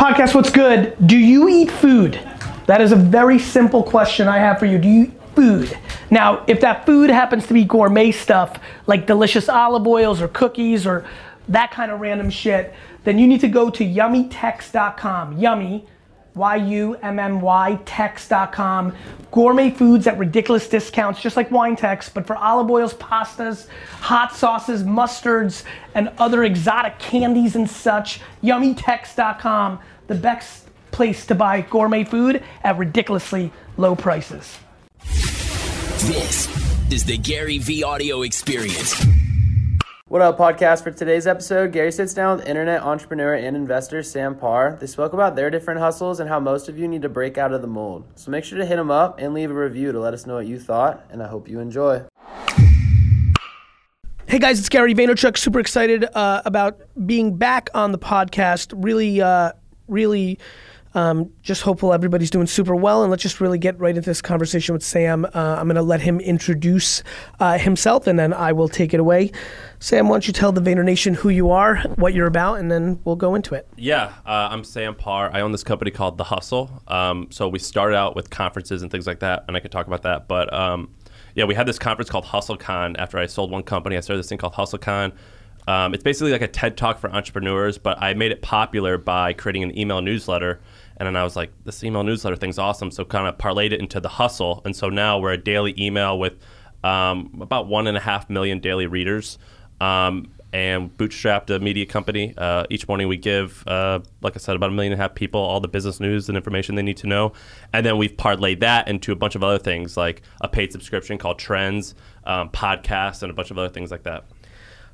Podcast, what's good? Do you eat food? That is a very simple question I have for you. Do you eat food? Now, if that food happens to be gourmet stuff, like delicious olive oils or cookies or that kind of random shit, then you need to go to yummytex.com. Yummy, Y-U-M-M-Y, tex.com. Gourmet foods at ridiculous discounts, just like wine Winetex, but for olive oils, pastas, hot sauces, mustards, and other exotic candies and such. Yummytex.com, the best place to buy gourmet food at ridiculously low prices. This is the GaryVee audio experience. What up, podcast? For today's episode, Gary sits down with internet entrepreneur and investor Sam Parr. They spoke about their different hustles and how most of you need to break out of the mold. So make sure to hit them up and leave a review to let us know what you thought, and I hope you enjoy. Hey guys, it's Gary Vaynerchuk. Super excited uh, about being back on the podcast. Really, uh, really um, just hopeful everybody's doing super well, and let's just really get right into this conversation with Sam. Uh, I'm going to let him introduce uh, himself, and then I will take it away. Sam, why don't you tell the Vayner Nation who you are, what you're about, and then we'll go into it. Yeah, uh, I'm Sam Parr. I own this company called The Hustle. Um, so we started out with conferences and things like that, and I could talk about that. But um, yeah, we had this conference called HustleCon. After I sold one company, I started this thing called HustleCon. Um, it's basically like a TED Talk for entrepreneurs, but I made it popular by creating an email newsletter and then I was like, this email newsletter thing's awesome. So kind of parlayed it into the hustle. And so now we're a daily email with um, about one and a half million daily readers. Um, and bootstrapped a media company. Uh, each morning we give, uh, like I said, about a million and a half people all the business news and information they need to know. And then we've parlayed that into a bunch of other things like a paid subscription called Trends, um, podcasts, and a bunch of other things like that.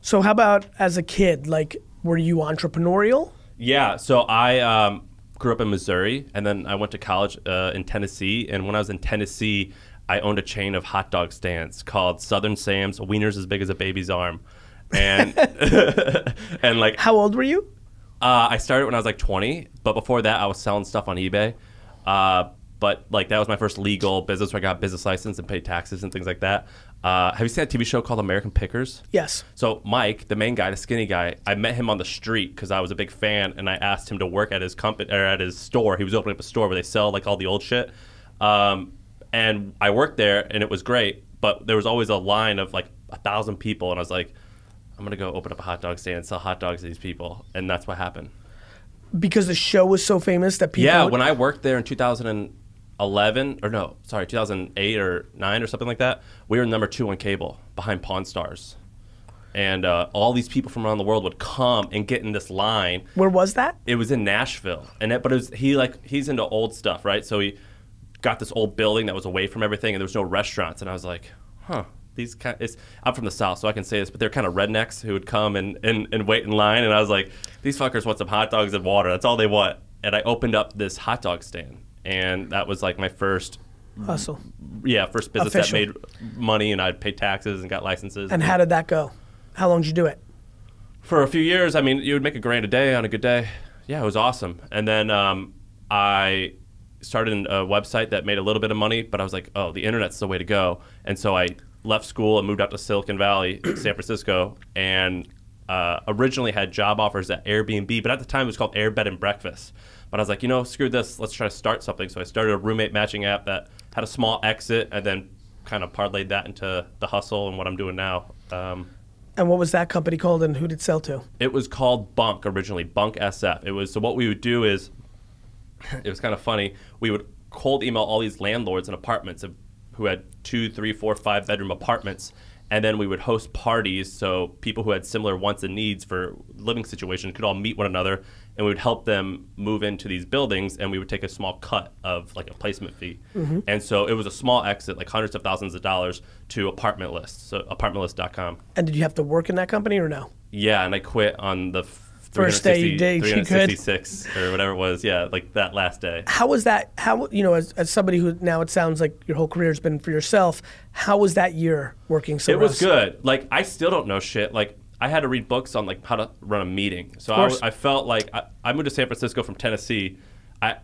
So, how about as a kid? Like, were you entrepreneurial? Yeah. So I um, grew up in Missouri, and then I went to college uh, in Tennessee. And when I was in Tennessee, I owned a chain of hot dog stands called Southern Sam's, wieners as big as a baby's arm, and and like How old were you? uh, I started when I was like 20, but before that, I was selling stuff on eBay. Uh, but like that was my first legal business where I got a business license and paid taxes and things like that. Uh, have you seen that TV show called American Pickers? Yes. So Mike, the main guy, the skinny guy, I met him on the street because I was a big fan, and I asked him to work at his company or at his store. He was opening up a store where they sell like all the old shit. Um, and I worked there, and it was great. But there was always a line of like a thousand people, and I was like, I'm gonna go open up a hot dog stand and sell hot dogs to these people, and that's what happened. Because the show was so famous that people. Yeah, when I worked there in 2011 or no, sorry, 2008 or nine or something like that, we were number two on cable behind Pawn Stars, and uh, all these people from around the world would come and get in this line. Where was that? It was in Nashville, and it, but it was he like he's into old stuff, right? So he got this old building that was away from everything, and there was no restaurants, and I was like, huh. These kind, it's, I'm from the south, so I can say this, but they're kind of rednecks who would come and, and, and wait in line, and I was like, these fuckers want some hot dogs and water. That's all they want. And I opened up this hot dog stand, and that was like my first Hustle. yeah, first business Official. that made money and I'd pay taxes and got licenses. And how did that go? How long did you do it? for a few years, I mean, you would make a grand a day on a good day. Yeah, it was awesome. And then um, I started a website that made a little bit of money, but I was like, oh, the internet's the way to go. And so I left school and moved out to Silicon Valley, San Francisco, and uh, originally had job offers at Airbnb, but at the time it was called Airbed and Breakfast. But I was like, you know, screw this. Let's try to start something. So I started a roommate matching app that had a small exit, and then kind of parlayed that into the hustle and what I'm doing now. Um, And what was that company called and who did it sell to? it was called Bunk originally, Bunk SF. It was so what we would do is it was kind of funny. We would cold email all these landlords and apartments of, who had two, three, four, five bedroom apartments, and then we would host parties so people who had similar wants and needs for living situations could all meet one another, and we would help them move into these buildings, and we would take a small cut of like a placement fee. Mm-hmm. And so it was a small exit, like hundreds of thousands of dollars, to apartment lists, so apartmentlist.com. And did you have to work in that company or no? Yeah, and I quit on the First day you 360 did, you could. 366 or whatever it was. Yeah, like that last day. How was that? How you know, as, as somebody who now it sounds like your whole career has been for yourself. How was that year working so? It was good. Like I still don't know shit. Like I had to read books on like how to run a meeting. So I, I felt like I, I moved to San Francisco from Tennessee. I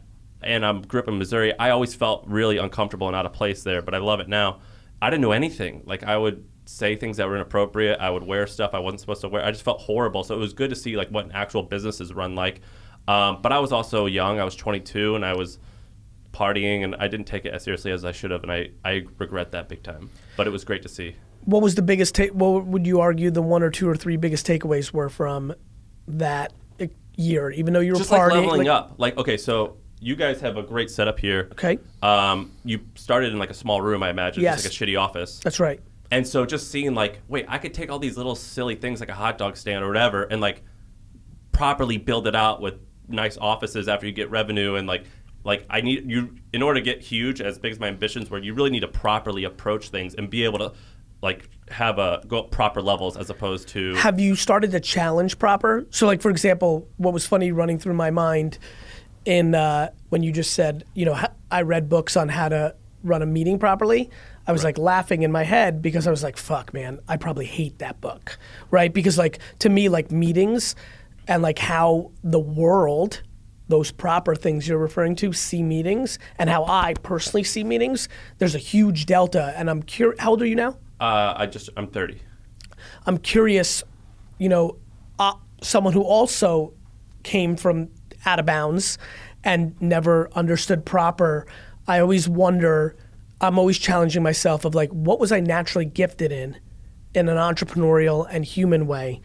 and I grew up in Missouri. I always felt really uncomfortable and out of place there, but I love it now. I didn't know anything. Like I would say things that were inappropriate. I would wear stuff I wasn't supposed to wear. I just felt horrible. So it was good to see like what an actual business is run like. Um, but I was also young. I was 22 and I was partying and I didn't take it as seriously as I should have. And I, I regret that big time. But it was great to see. What was the biggest? take? what would you argue the one or two or three biggest takeaways were from that year? Even though you were Just like partying, leveling like- up. Like, okay, so you guys have a great setup here. Okay, Um, you started in like a small room, I imagine, Yes. just like a shitty office. that's right. And so just seeing like, wait, I could take all these little silly things like a hot dog stand or whatever and like properly build it out with nice offices after you get revenue and like like I need you in order to get huge as big as my ambitions were, you really need to properly approach things and be able to like have a go up proper levels as opposed to Have you started to challenge proper? So, like for example, what was funny running through my mind in uh, when you just said, you know, I read books on how to run a meeting properly. I was like laughing in my head because I was like, "Fuck, man, I probably hate that book," right? Because like to me, like meetings and like how the world, those proper things you're referring to, see meetings, and how I personally see meetings. There's a huge delta, and I'm curious. How old are you now? Uh, I just I'm 30. I'm curious, you know, uh, someone who also came from out of bounds and never understood proper. I always wonder. I'm always challenging myself of like, what was I naturally gifted in, in an entrepreneurial and human way?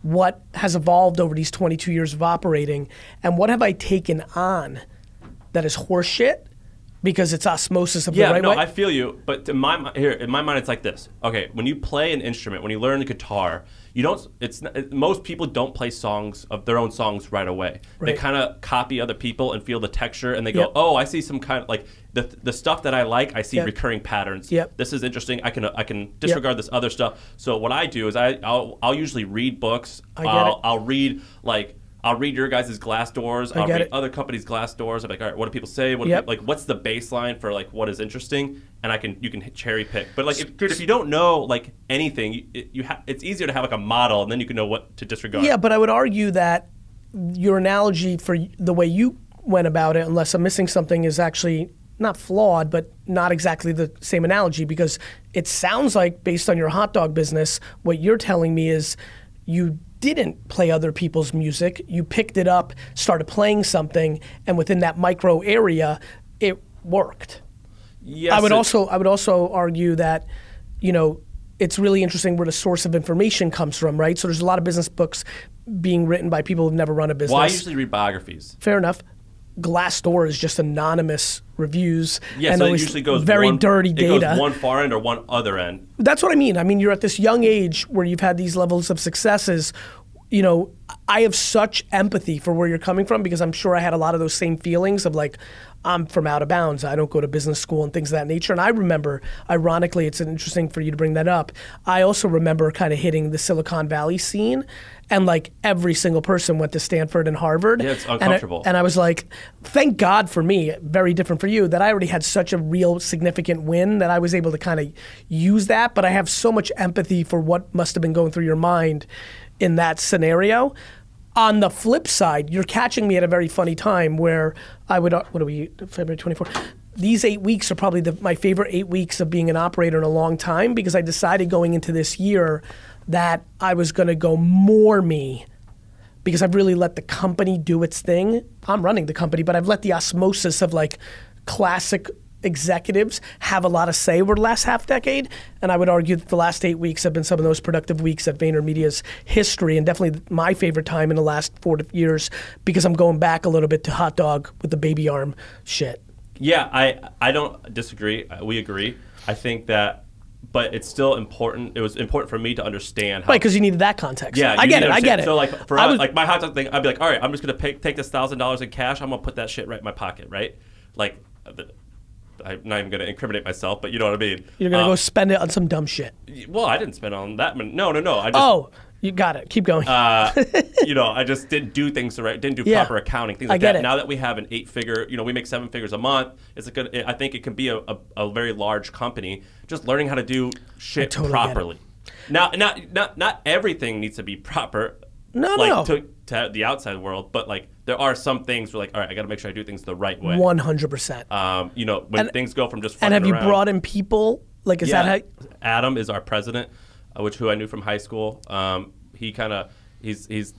What has evolved over these 22 years of operating, and what have I taken on that is horseshit because it's osmosis of Yeah, the right no, way? I feel you. But in my here, in my mind, it's like this. Okay, when you play an instrument, when you learn the guitar, you don't. It's it- most people don't play songs of their own songs right away. They kind of copy other people and feel the texture, and they go, Yep. "Oh, I see some kind of like the the stuff that I like. I see Yep. recurring patterns. Yep. This is interesting. I can I can disregard this other stuff. So what I do is I I'll, I'll usually read books. I get I'll, it. I'll read like. I'll read your guys' Glassdoors. I'll get read it. other companies' Glassdoors. I'm like, all right, what do people say? What Yep. people, like, what's the baseline for like what is interesting? And I can you can cherry pick. But like, if, dude, if you don't know like anything, you, it, you ha- it's easier to have like a model, and then you can know what to disregard. Yeah, but I would argue that your analogy for the way you went about it, unless I'm missing something, is actually not flawed, but not exactly the same analogy because it sounds like, based on your hot dog business, what you're telling me is you didn't play other people's music. You picked it up, started playing something, and within that micro area, it worked. Yes, I would also I would also argue that, you know, it's really interesting where the source of information comes from, right? So there's a lot of business books being written by people who've never run a business. Well, I usually read biographies. Fair enough. Glassdoor is just anonymous reviews Yeah, and so it usually goes very one, dirty data. one far end or one other end. That's what I mean. I mean, you're at this young age where you've had these levels of successes. You know, I have such empathy for where you're coming from because I'm sure I had a lot of those same feelings of like, I'm from out of bounds. I don't go to business school and things of that nature. And I remember, ironically, it's interesting for you to bring that up. I also remember kind of hitting the Silicon Valley scene, and like every single person went to Stanford and Harvard. Yeah, it's And I- uncomfortable. and I was like, thank God for me, very different for you, that I already had such a real significant win that I was able to kind of use that. But I have so much empathy for what must have been going through your mind in that scenario. On the flip side, you're catching me at a very funny time where I would, uh, what are we, February 24th? These eight weeks are probably the, my favorite eight weeks of being an operator in a long time because I decided going into this year that I was going to go more me because I've really let the company do its thing. I'm running the company, but I've let the osmosis of like classic executives have a lot of say over the last half decade. And I would argue that the last eight weeks have been some of those productive weeks at VaynerMedia's history, and definitely my favorite time in the last four years because I'm going back a little bit to hot dog with the baby arm shit. Yeah, I I don't disagree. We agree. I think that, but it's still important. It was important for me to understand how. Right, because you needed that context. Yeah, I get it. I get it. So like for us- was- like my hot dog thing, I'd be like, all right, I'm just gonna pay, take this thousand dollars in cash. I'm gonna put that shit right in my pocket, right? Like, the, I'm not even gonna incriminate myself, but you know what I mean. you're gonna Uh, go spend it on some dumb shit. Well, I didn't spend on that. No, no, no. I just, Oh, you got it. Keep going. uh, you know, I just didn't do things the right, didn't do Yeah. proper accounting, things like that. it. Now that we have an eight-figure, you know, we make seven figures a month. It's a good. I think it can be a, a, a very large company. Just learning how to do shit totally properly. Now, not not not everything needs to be proper. No, like, no. To, to the outside world, but like there are some things where like, all right, I got to make sure I do things the right way. One hundred percent. Um, you know, when And- things go from just And have you around- brought in people? Like, is yeah, that how? Adam is our president, uh, which who I knew from high school. Um, he kind of he's he's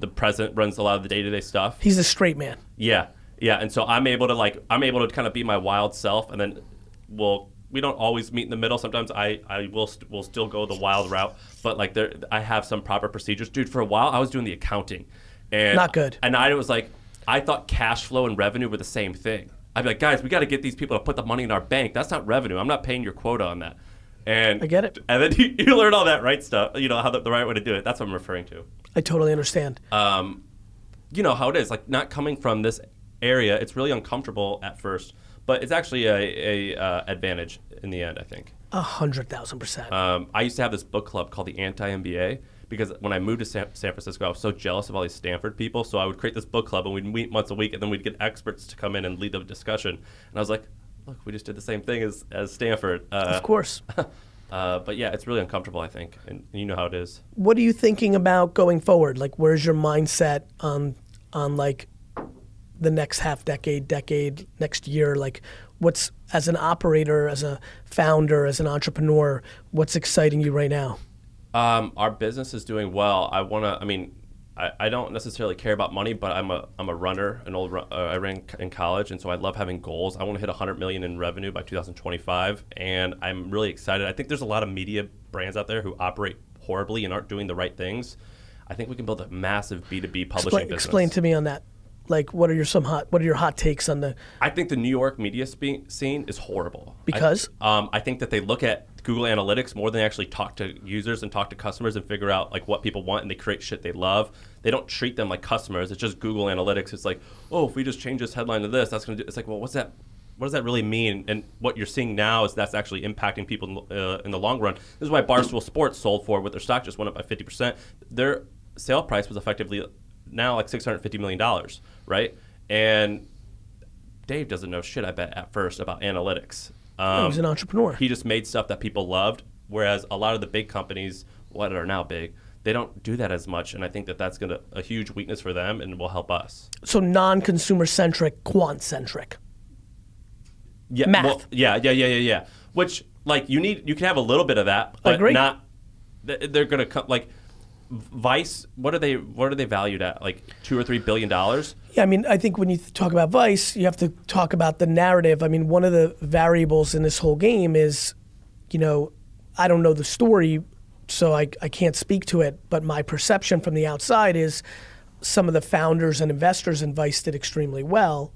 the president runs a lot of the day to day stuff. He's a straight man. Yeah, yeah, and so I'm able to like I'm able to kind of be my wild self, and then we'll we don't always meet in the middle. Sometimes I I will st- will still go the wild route, but like there I have some proper procedures, dude. For a while, I was doing the accounting, and Not good. And I was like, I thought cash flow and revenue were the same thing. I'd be like, guys, we got to get these people to put the money in our bank. That's not revenue. I'm not paying your quota on that. And I get it. And then you, you learn all that right stuff. You know how the, the right way to do it. That's what I'm referring to I totally understand. um, you know how it is. Like not coming from this area, it's really uncomfortable at first, but it's actually a, a uh, advantage in the end. I think. A hundred thousand percent. Um, I used to have this book club called the Anti MBA because when I moved to San, San Francisco, I was so jealous of all these Stanford people. So I would create this book club and we'd meet once a week, and then we'd get experts to come in and lead the discussion. And I was like, look, we just did the same thing as as Stanford. Uh, of course. Uh, but yeah, it's really uncomfortable. I think, and you know how it is. what are you thinking about going forward? Like, where's your mindset on on like the next half decade, decade, next year? Like, what's as an operator, as a founder, as an entrepreneur, what's exciting you right now? Um, our business is doing well. I want to. I mean, I, I don't necessarily care about money, but I'm a I'm a runner. An old uh, I ran c- in college, and so I love having goals. I want to hit 100 million in revenue by 2025, and I'm really excited. I think there's a lot of media brands out there who operate horribly and aren't doing the right things. I think we can build a massive B2B publishing Explain, business. explain to me on that. Like, what are your some hot? What are your hot takes on the? I think the New York media spe- scene is horrible. Because? I, um, I think that they look at Google Analytics more than they actually talk to users and talk to customers and figure out like what people want, and they create shit they love. They don't treat them like customers. It's just Google Analytics. It's like, oh, if we just change this headline to this, that's gonna do. It's like, well, what's that? What does that really mean? And what you're seeing now is that's actually impacting people uh, in the long run. This is why Barstool Sports sold for with their stock just went up by 50%. Their sale price was effectively now like $650 million, right? And Dave doesn't know shit, I bet, at first about analytics. Um, he's an entrepreneur. He just made stuff that people loved, whereas a lot of the big companies, what are now big, they don't do that as much. And I think that that's gonna a huge weakness for them and will help us. so non-consumer centric, quant centric. Yeah, Math. well, yeah, yeah, yeah, yeah, yeah. Which like you need, you can have a little bit of that, but not. They're gonna come like. Vice, what are they? What are they valued at? Like two or three billion dollars? Yeah, I mean, I think when you talk about Vice, you have to talk about the narrative. I mean, one of the variables in this whole game is, you know, I don't know the story, so I, I can't speak to it, but my perception from the outside is some of the founders and investors in Vice did extremely well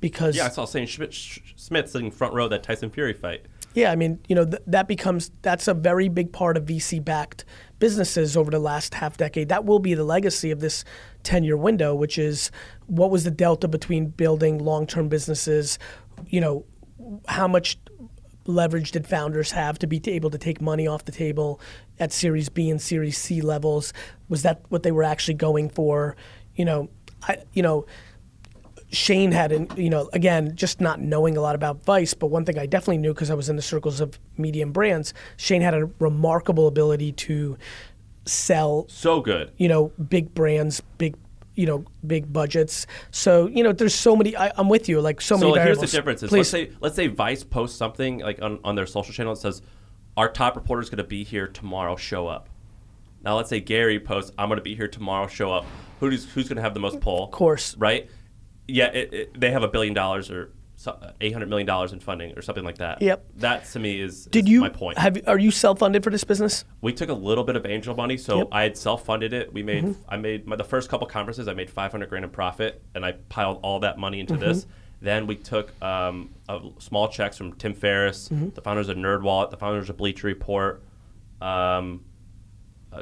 because Yeah, I saw Shane Schmidt, Smith sitting front row that Tyson Fury fight. Yeah, I mean, you know, th- that becomes that's a very big part of VC-backed businesses over the last half decade. That will be the legacy of this 10-year window, which is what was the delta between building long-term businesses, you know, how much leverage did founders have to be able to take money off the table at Series B and Series C levels? Was that what they were actually going for? You know, I you know, Shane had, an, you know, again, just not knowing a lot about Vice, but one thing I definitely knew because I was in the circles of medium brands, Shane had a remarkable ability to sell, So good. you know, big brands, big, you know, big budgets. So, you know, there's so many, I, I'm with you, like so, So many like, here's the difference: is let's say let's say Vice posts something like on, on their social channel that says, "Our top reporter is going to be here tomorrow. Show up." Now let's say Gary posts, "I'm going to be here tomorrow. Show up." Who's who's going to have the most pull? Of course. right? Yeah, it, it, they have a billion dollars or eight hundred million dollars in funding or something like that. Yep. That to me is, Did is you my point. have? Are you self-funded for this business? we took a little bit of angel money, so Yep. I had self-funded it. We made Mm-hmm. I made my, the first couple conferences. I made 500 grand in profit, and I piled all that money into Mm-hmm. this. Then we took um, a, small checks from Tim Ferriss, Mm-hmm. the founders of NerdWallet, the founders of Bleacher Report, um, uh,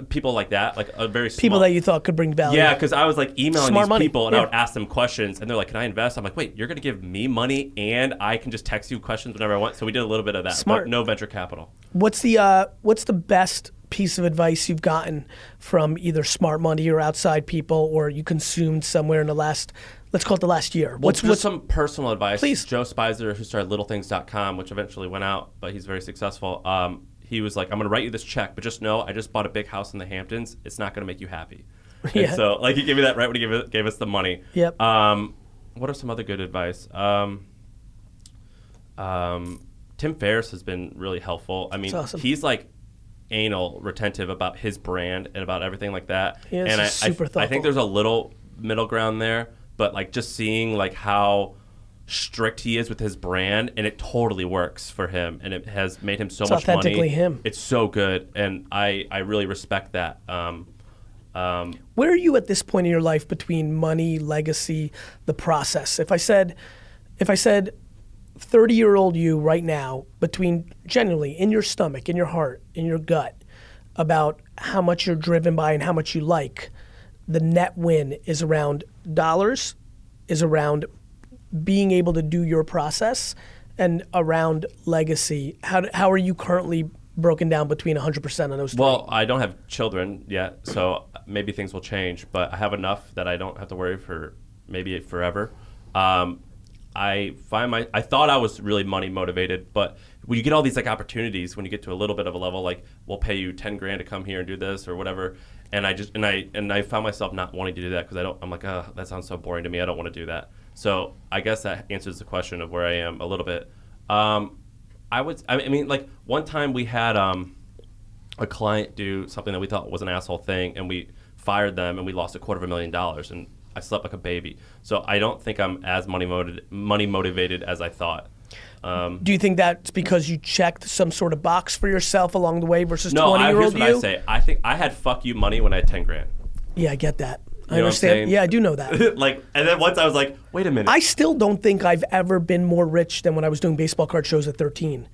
people like that, like a very People that you thought could bring value. yeah, because I was like emailing Smart these money, people and yeah. I would ask them questions, and they're like, "Can I invest?" I'm like, "Wait, you're going to give me money, and I can just text you questions whenever I want." So we did a little bit of that, Smart. but no venture capital. What's the uh, what's the best piece of advice you've gotten from either smart money or outside people, or you consumed somewhere in the last, let's call it the last year? Well, What's just what's some personal advice. Please. Joe Speiser, who started LittleThings.com, which eventually went out, but he's very successful. Um, he was like, "I'm going to write you this check, but just know I just bought a big house in the Hamptons. It's not going to make you happy." Yeah. And so, like, he gave me that right when he gave, gave us the money. Yep. Um, what are some other good advice? Um, um, Tim Ferriss has been really helpful. I mean, awesome. he's like anal retentive about his brand and about everything like that. He is and I, super I, I think there's a little middle ground there, but like just seeing like how strict he is with his brand and it totally works for him and it has made him so It's much money. authentically him. It's so good and I I really respect that. Um, um, Where are you at this point in your life between money, legacy, the process? If I said, if I said, thirty-year-old you right now, between genuinely in your stomach, in your heart, in your gut, about how much you're driven by and how much you like, the net win is around dollars, is around being able to do your process, and around legacy. How how are you currently broken down between 100% of those? three? Well, I don't have children yet, so maybe things will change. But I have enough that I don't have to worry for maybe forever. Um, I find my I thought I was really money motivated, but when you get all these like opportunities, when you get to a little bit of a level, like we'll pay you ten grand to come here and do this or whatever, and I just and I and I found myself not wanting to do that because I don't. I'm like, oh, that sounds so boring to me. I don't want to do that. So I guess that answers the question of where I am a little bit. Um, I would. I mean, like one time we had um, a client do something that we thought was an asshole thing, and we fired them, and we lost a quarter of a million dollars, and I slept like a baby. So I don't think I'm as money motivated, money motivated as I thought. Um, Do you think that's because you checked some sort of box for yourself along the way versus no, 20 I, year here's old what you? I say. I think I had fuck you money when I had ten grand. Yeah, I get that. I You what I'm understand. Yeah, I do know that. like, and then once I was like, wait a minute. I still don't think I've ever been more rich than when I was doing baseball card shows at 13.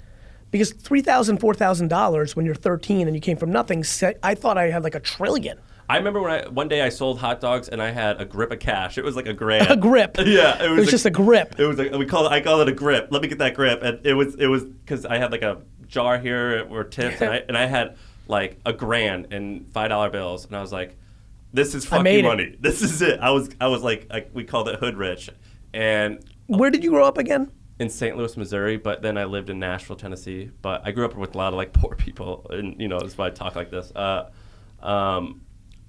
Because $3,000, $4,000 when you're 13 and you came from nothing, I thought I had like a trillion. I remember when I one day I sold hot dogs and I had a grip of cash. It was like a grand. A grip. Yeah, It was just a grip. It was like we call it. I call it a grip. Let me get that grip. And it was it was because I had like a jar here where tips and I and I had like a grand in five dollar bills and I was like, this is fuck made you it. money. This is it. I was I was like, like we called it hood rich, and Where did you grow up again? in St. Louis, Missouri, but then I lived in Nashville, Tennessee. But I grew up with a lot of like poor people, and you know that's why I talk like this. Uh, um,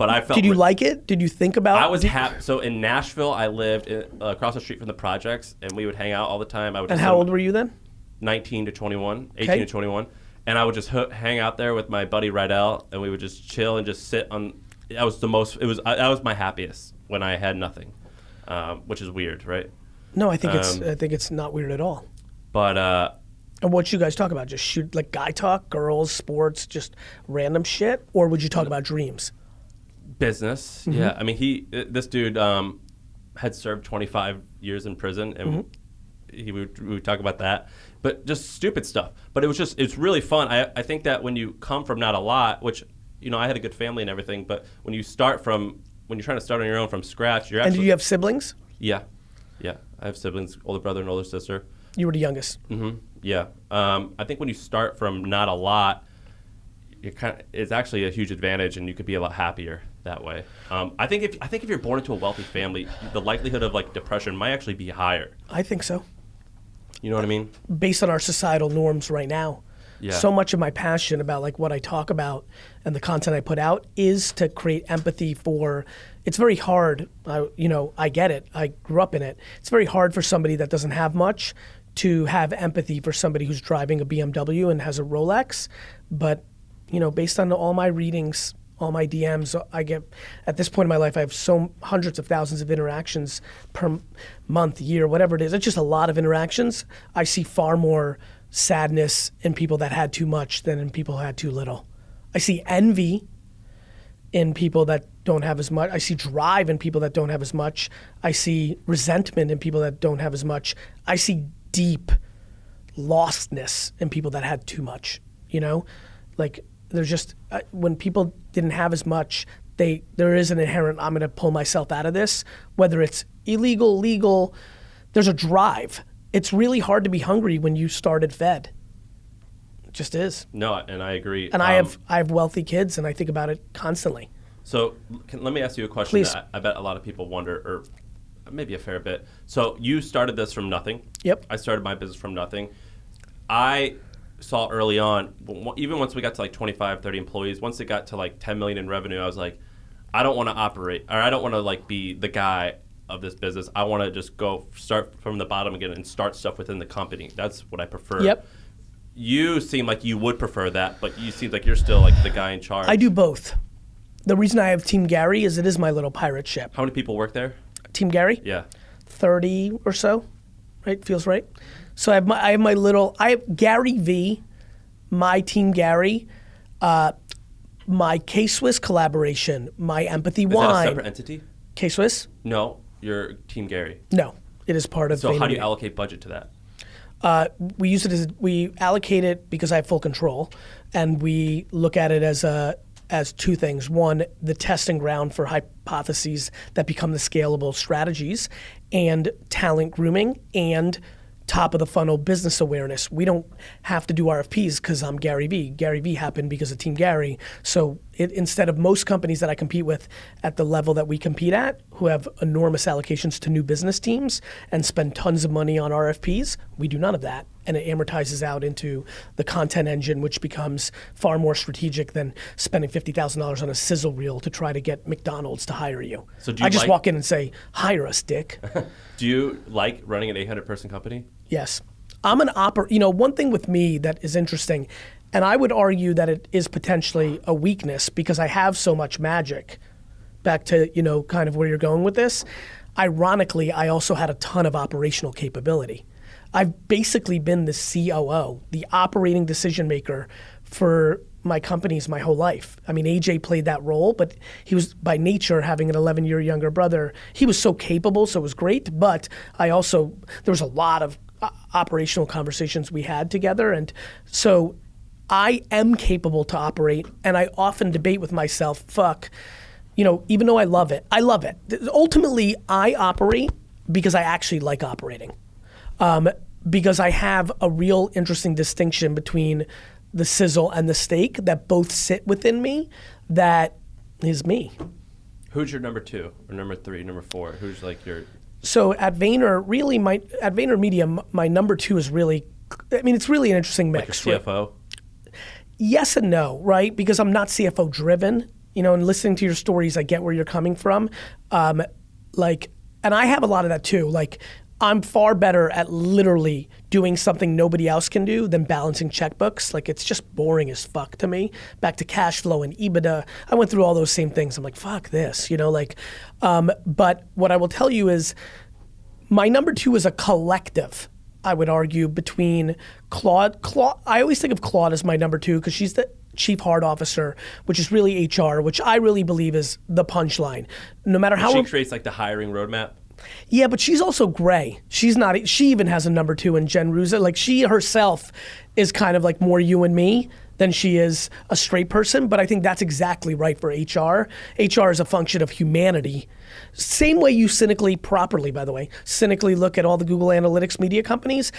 but I felt Did you re- like it? Did you think about I was happy. So in Nashville, I lived in, uh, across the street from the projects, and we would hang out all the time. I would And how old were you then? 19 to 21, 18 Okay. to 21, and I would just ho- hang out there with my buddy Rydell, and we would just chill and just sit on. That was the most. It was. I, that was my happiest when I had nothing, um, which is weird, right? No, I think it's Um, I think it's not weird at all. But uh, And what you guys talk about? Just shoot like guy talk, girls, sports, just random shit, or would you talk about dreams? Business. Mm-hmm. Yeah, I mean, he this dude um, had served 25 years in prison, and Mm-hmm. he would, we would talk about that, but just stupid stuff. But it was just it's really fun. I I think that when you come from not a lot, which you know I had a good family and everything, but when you start from when you're trying to start on your own from scratch, you're And do you have siblings? yeah, yeah. I have siblings, older brother and older sister. You were the youngest. Mm-hmm. Yeah. Um, I think when you start from not a lot, kind of, it's actually a huge advantage, and you could be a lot happier that way. Um, I think if I think if you're born into a wealthy family, the likelihood of like depression might actually be higher. I think so. You know what I mean? based on our societal norms right now. Yeah. So much of my passion about like what I talk about and the content I put out is to create empathy for. It's very hard. I, you know, I get it. I grew up in it. It's very hard for somebody that doesn't have much to have empathy for somebody who's driving a BMW and has a Rolex. But you know, based on all my readings, all my DMs, I get at this point in my life, I have so hundreds of thousands of interactions per month, year, whatever it is. It's just a lot of interactions. I see far more sadness in people that had too much than in people who had too little. I see envy in people that don't have as much. I see drive in people that don't have as much. I see resentment in people that don't have as much. I see deep lostness in people that had too much. You know, like there's just uh, when people didn't have as much, they there is an inherent I'm going to pull myself out of this, whether it's illegal, legal. There's a drive. It's really hard to be hungry when you started fed. It just is. No, and I agree. And I Um, have I have wealthy kids, and I think about it constantly. So can, let me ask you a question Please. that I, I bet a lot of people wonder, or maybe a fair bit. So you started this from nothing. Yep. I started my business from nothing. I saw early on, even once we got to like 25, 30 employees, once it got to like 10 million in revenue, I was like, I don't want to operate, or I don't want to like be the guy of this business. I want to just go start from the bottom again and start stuff within the company. That's what I prefer. Yep. you seem like you would prefer that, but you seem like you're still like the guy in charge. I do both. The reason I have Team Gary is it is my little pirate ship. How many people work there? Team Gary, Yeah. 30 or so, right? Feels right. So I have my I have my little I have GaryVee, my Team Gary, uh, my K Swiss collaboration, my Empathy Is that a separate entity? K Swiss? No, you're Team Gary. No, it is part of. So how do you allocate budget to that? Uh, we use it as we allocate it because I have full control, and we look at it as a as two things. One, the testing ground for hypotheses that become the scalable strategies, and talent grooming and top of the funnel business awareness. We don't have to do RFPs because I'm Gary Vee. Gary Vee happened because of Team Gary. So it, instead of most companies that I compete with at the level that we compete at, who have enormous allocations to new business teams and spend tons of money on RFPs, we do none of that. And it amortizes out into the content engine, which becomes far more strategic than spending $50,000 on a sizzle reel to try to get McDonald's to hire you. So do you I just like- walk in and say, hire us, dick. Do you like running an 800 person company? Yes. I'm an oper you know, one thing with me that is interesting, and I would argue that it is potentially a weakness because I have so much magic. Back to, you know, kind of where you're going with this. Ironically, I also had a ton of operational capability. I've basically been the COO, the operating decision maker for my companies my whole life. I mean, AJ played that role, but he was by nature having an 11 year younger brother. He was so capable, so it was great. But I also, there was a lot of operational conversations we had together. And so I am capable to operate. And I often debate with myself, fuck, you know, even though I love it, I love it. Ultimately, I operate because I actually like operating um, because I have a real interesting distinction between the sizzle and the steak that both sit within me. That is me. Who's your number two or number three, number four? Who's like your So at Vayner, really, my at Vayner Media, my number two is really. I mean, it's really an interesting like mix. right? CFO? yes and no, right? Because I'm not CFO driven. You know, and listening to your stories, I get where you're coming from. Um, like, and I have a lot of that too. Like, I'm far better at literally doing something nobody else can do than balancing checkbooks. Like, it's just boring as fuck to me. Back to cash flow and EBITDA. I went through all those same things. I'm like, fuck this, you know, like, um, but what I will tell you is my number two is a collective. I would argue between Claude. Claude. I always think of Claude as my number two because she's the chief heart officer, which is really HR, which I really believe is the punchline. No matter how She creates like the hiring roadmap. Yeah, but she's also gray. She's not. She even has a number two in Jen Ruza. Like she herself is kind of like more you and me than she is a straight person. But I think that's exactly right for HR. HR is a function of humanity. Same way you cynically, properly, by the way, cynically look at all the Google Analytics media companies.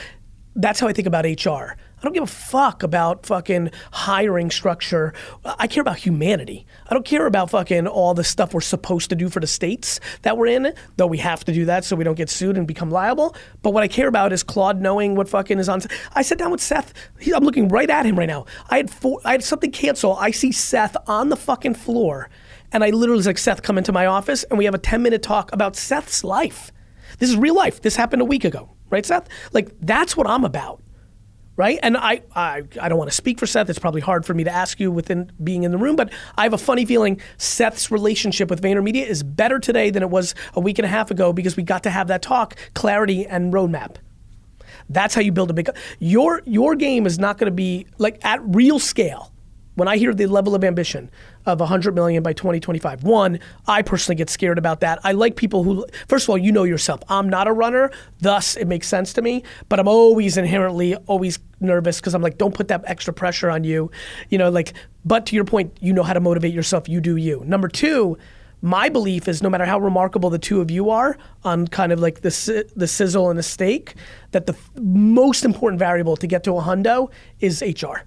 That's how I think about HR. I don't give a fuck about fucking hiring structure. I care about humanity. I don't care about fucking all the stuff we're supposed to do for the states that we're in, though we have to do that so we don't get sued and become liable. But what I care about is Claude knowing what fucking is on. I sat down with Seth. He, I'm looking right at him right now. I had four, I had something cancel. I see Seth on the fucking floor, and I literally was like, Seth, come into my office, and we have a 10 minute talk about Seth's life. This is real life. This happened a week ago, right, Seth? Like that's what I'm about right? And I, I, I don't want to speak for Seth. It's probably hard for me to ask you within being in the room, but I have a funny feeling Seth's relationship with VaynerMedia is better today than it was a week and a half ago because we got to have that talk, clarity, and roadmap. That's how you build a big. Your your game is not going to be like at real scale. When I hear the level of ambition of 100 million by 2025, one, I personally get scared about that. I like people who, first of all, you know yourself. I'm not a runner, thus it makes sense to me. But I'm always inherently always nervous because I'm like, don't put that extra pressure on you, you know. Like, but to your point, you know how to motivate yourself. You do you. Number two, my belief is no matter how remarkable the two of you are on kind of like the the sizzle and the steak, that the most important variable to get to a hundo is HR,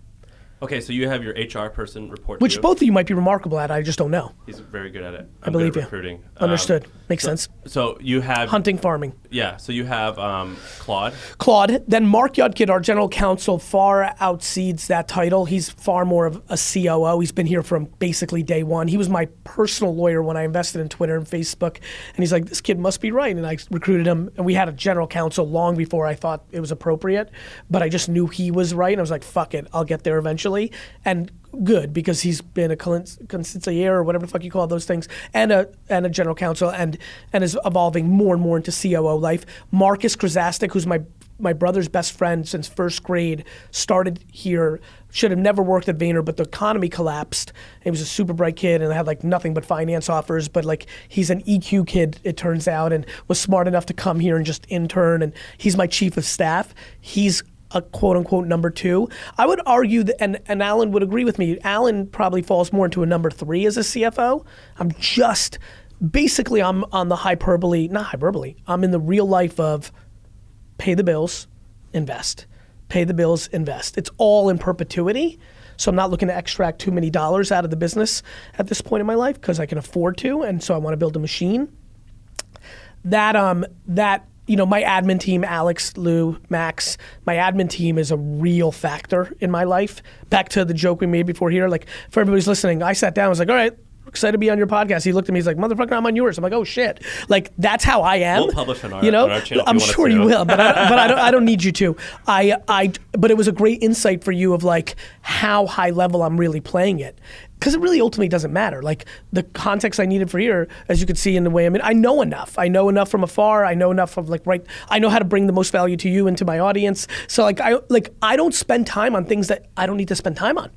Okay, so you have your HR person report. which both of you might be remarkable at. I just don't know. He's very good at it. I I'm believe you. recruiting. Um, Understood. Makes so, sense. So you have Hunting, farming. Yeah. So you have um, Claude. Claude. Then Mark Yudkin, our general counsel, far outseeds that title. He's far more of a COO. He's been here from basically day one. He was my personal lawyer when I invested in Twitter and Facebook. And he's like, this kid must be right. And I recruited him. And we had a general counsel long before I thought it was appropriate. But I just knew he was right. And I was like, fuck it, I'll get there eventually. And good because he's been a consigliere or whatever the fuck you call those things, and a and a general counsel, and and is evolving more and more into COO life. Marcus Krasastik, who's my my brother's best friend since first grade, started here. Should have never worked at Vayner, but the economy collapsed. He was a super bright kid and had like nothing but finance offers. But like he's an EQ kid, it turns out, and was smart enough to come here and just intern. And he's my chief of staff. He's a quote unquote number two. I would argue that, and, and Alan would agree with me, Alan probably falls more into a number three as a CFO. I'm just, basically, I'm on the hyperbole, not hyperbole, I'm in the real life of pay the bills, invest. Pay the bills, invest. It's all in perpetuity. So I'm not looking to extract too many dollars out of the business at this point in my life because I can afford to, and so I want to build a machine. That um that you know, my admin team, Alex, Lou, Max, my admin team is a real factor in my life. Back to the joke we made before here, like for everybody's listening, I sat down, I was like, all right, excited to be on your podcast. He looked at me, he's like, motherfucker, I'm on yours. I'm like, oh shit. Like that's how I am. We'll publish on our, you know? on our channel. I'm you sure you will, but I, but I don't, I don't need you to. I, I, but it was a great insight for you of like how high level I'm really playing it because it really ultimately doesn't matter. Like the context I needed for here, as you could see in the way I'm in, I know enough. I know enough from afar. I know enough of like right. I know how to bring the most value to you and to my audience. So like I like I don't spend time on things that I don't need to spend time on.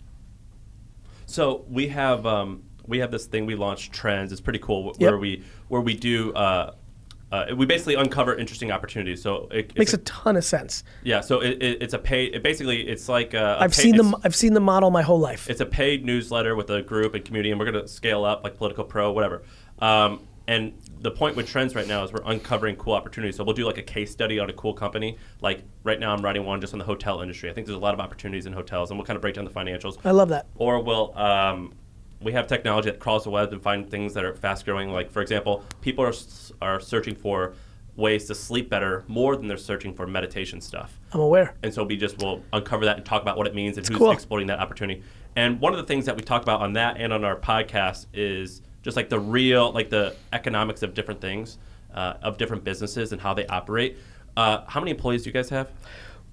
So we have um, we have this thing we launched Trends. It's pretty cool where Yep. we where we do. Uh, uh, we basically uncover interesting opportunities. So it, Makes it's a ton of sense. yeah. So it, it, it's a paid. It basically, it's like a, a I've paid- seen the I've seen the model my whole life. it's a paid newsletter with a group and community, and we're going to scale up like Politico Pro, whatever. Um, and the point with Trends right now is we're uncovering cool opportunities. So we'll do like a case study on a cool company. Like right now, I'm writing one just on the hotel industry. I think there's a lot of opportunities in hotels, and we'll kind of break down the financials. I love that. Or we'll um, we have technology that crawls the web and find things that are fast growing. Like for example, people are are searching for ways to sleep better more than they're searching for meditation stuff. I'm aware. And so we just will uncover that and talk about what it means and who's cool. exploiting that opportunity. And one of the things that we talk about on that and on our podcast is just like the real, like the economics of different things, uh, of different businesses and how they operate. Uh, how many employees do you guys have?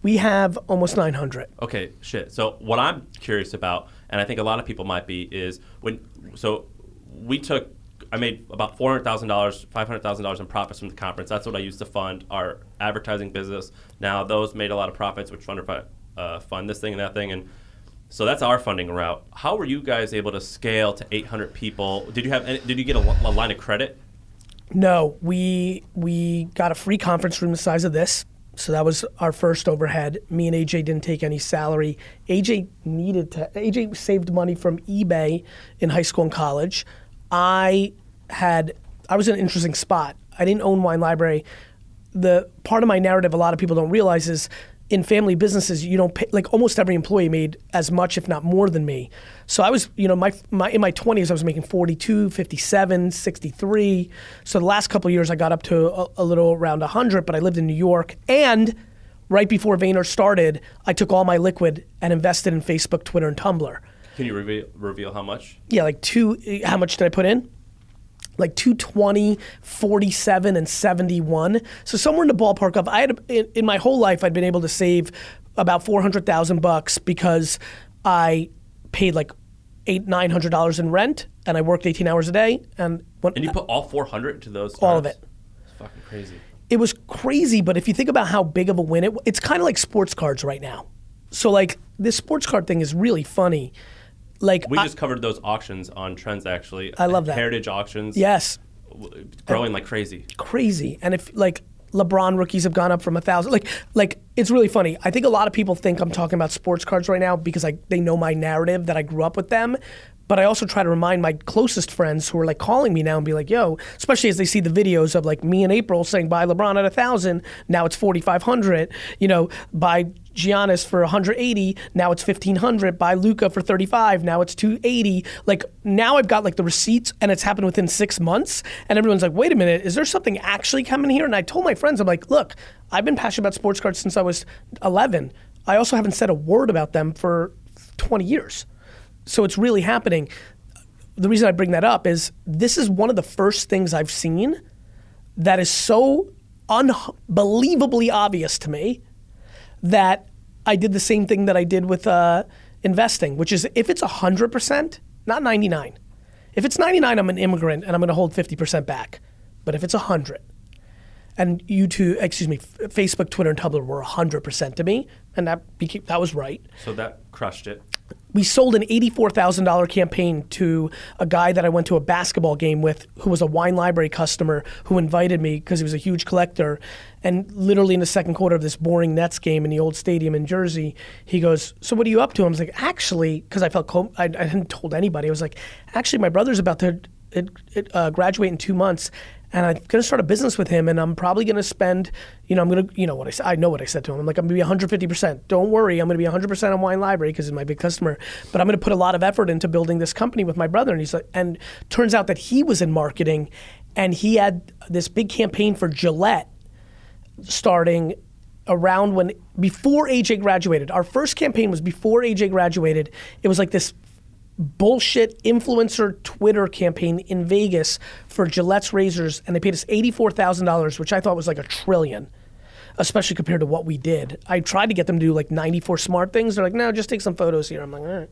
We have almost 900. Okay, shit. So what I'm curious about, and I think a lot of people might be, is when. So we took. I made about four hundred thousand dollars, five hundred thousand dollars in profits from the conference. That's what I used to fund our advertising business. Now those made a lot of profits, which funded uh, fund this thing and that thing, and so that's our funding route. How were you guys able to scale to eight hundred people? Did you have? Did you get a, a line of credit? No, we we got a free conference room the size of this. So that was our first overhead. Me and AJ didn't take any salary. AJ needed to AJ saved money from eBay in high school and college. I had I was in an interesting spot. I didn't own Wine Library. The part of my narrative a lot of people don't realize is in family businesses you don't pay like almost every employee made as much if not more than me. So i was you know my, my in my 20s i was making 42 57 63 so the last couple of years i got up to a, a little around 100 but i lived in new york. And right before Vayner started i took all my liquid and invested in facebook twitter and tumblr. Can you reveal, reveal how much? yeah like two how much did i put in like 220 47 and 71 so somewhere in the ballpark of i had in, in my whole life i'd been able to save about 400000 bucks because i paid like eight nine hundred dollars in rent and i worked 18 hours a day and when, And you put all four hundred into those. All of it. It's fucking crazy. it was crazy but if you think about how big of a win it it's kind of like sports cards right now so like this sports card thing is really funny like We I- just covered those auctions on Trends actually. I love that. Heritage auctions. yes growing like crazy. crazy. And if like LeBron rookies have gone up from a thousand, like like it's really funny. I think a lot of people think I'm talking about sports cards right now because I they know my narrative that I grew up with them, but I also try to remind my closest friends who are like calling me now and be like, yo, especially as they see the videos of like me and April saying buy LeBron at a thousand, now it's forty five hundred. You know, buy Giannis for 180, now it's 1500. Buy Luka for 35, now it's 280. Like now I've got like the receipts and it's happened within six months. And everyone's like, wait a minute, is there something actually coming here? And I told my friends, I'm like, look, I've been passionate about sports cards since I was 11. I also haven't said a word about them for 20 years. So it's really happening. The reason I bring that up is this is one of the first things I've seen that is so unbelievably obvious to me that I did the same thing that I did with uh, investing, which is if it's 100%, not 99. If it's 99, I'm an immigrant and I'm going to hold 50% back. But if it's 100, and you YouTube, excuse me, Facebook, Twitter, and Tumblr were 100% to me, and that became, that was right. So that crushed it. We sold an $84,000 campaign to a guy that I went to a basketball game with who was a wine library customer who invited me because he was a huge collector. And literally in the second quarter of this boring Nets game in the old stadium in Jersey, he goes, So what are you up to? I was like, Actually, because I felt, co- I, I hadn't told anybody. I was like, Actually, my brother's about to uh, graduate in two months and I'm to start a business with him, and I'm probably to spend, you know, I'm to, you know, what I said, I know what I said to him. I'm like, I'm to be 150%. Don't worry, I'm to be 100% on Wine Library because he's my big customer, but I'm to put a lot of effort into building this company with my brother. And he's like, and turns out that he was in marketing, and he had this big campaign for Gillette starting around when before AJ graduated. Our first campaign was before AJ graduated. It was like this bullshit influencer Twitter campaign in Vegas for Gillette's razors, and they paid us $84,000, which I thought was like a trillion, especially compared to what we did. I tried to get them to do like 94 smart things. They're like, no, just take some photos here. I'm like, all right.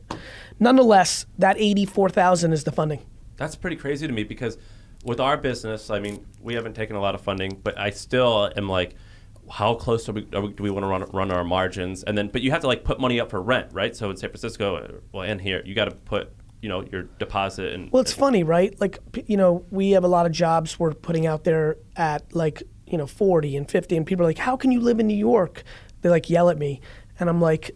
Nonetheless, that 84,000 is the funding. That's pretty crazy to me because with our business, I mean, we haven't taken a lot of funding, but I still am like, how close we, we, do we want to run, run our margins? And then, but you have to like put money up for rent, right? So in San Francisco, uh, well, and here, you got to put you know your deposit and. Well, it's funny, right? Like you know, we have a lot of jobs we're putting out there at like you know 40 and 50, and people are like, "How can you live in New York?" They like yell at me, and I'm like,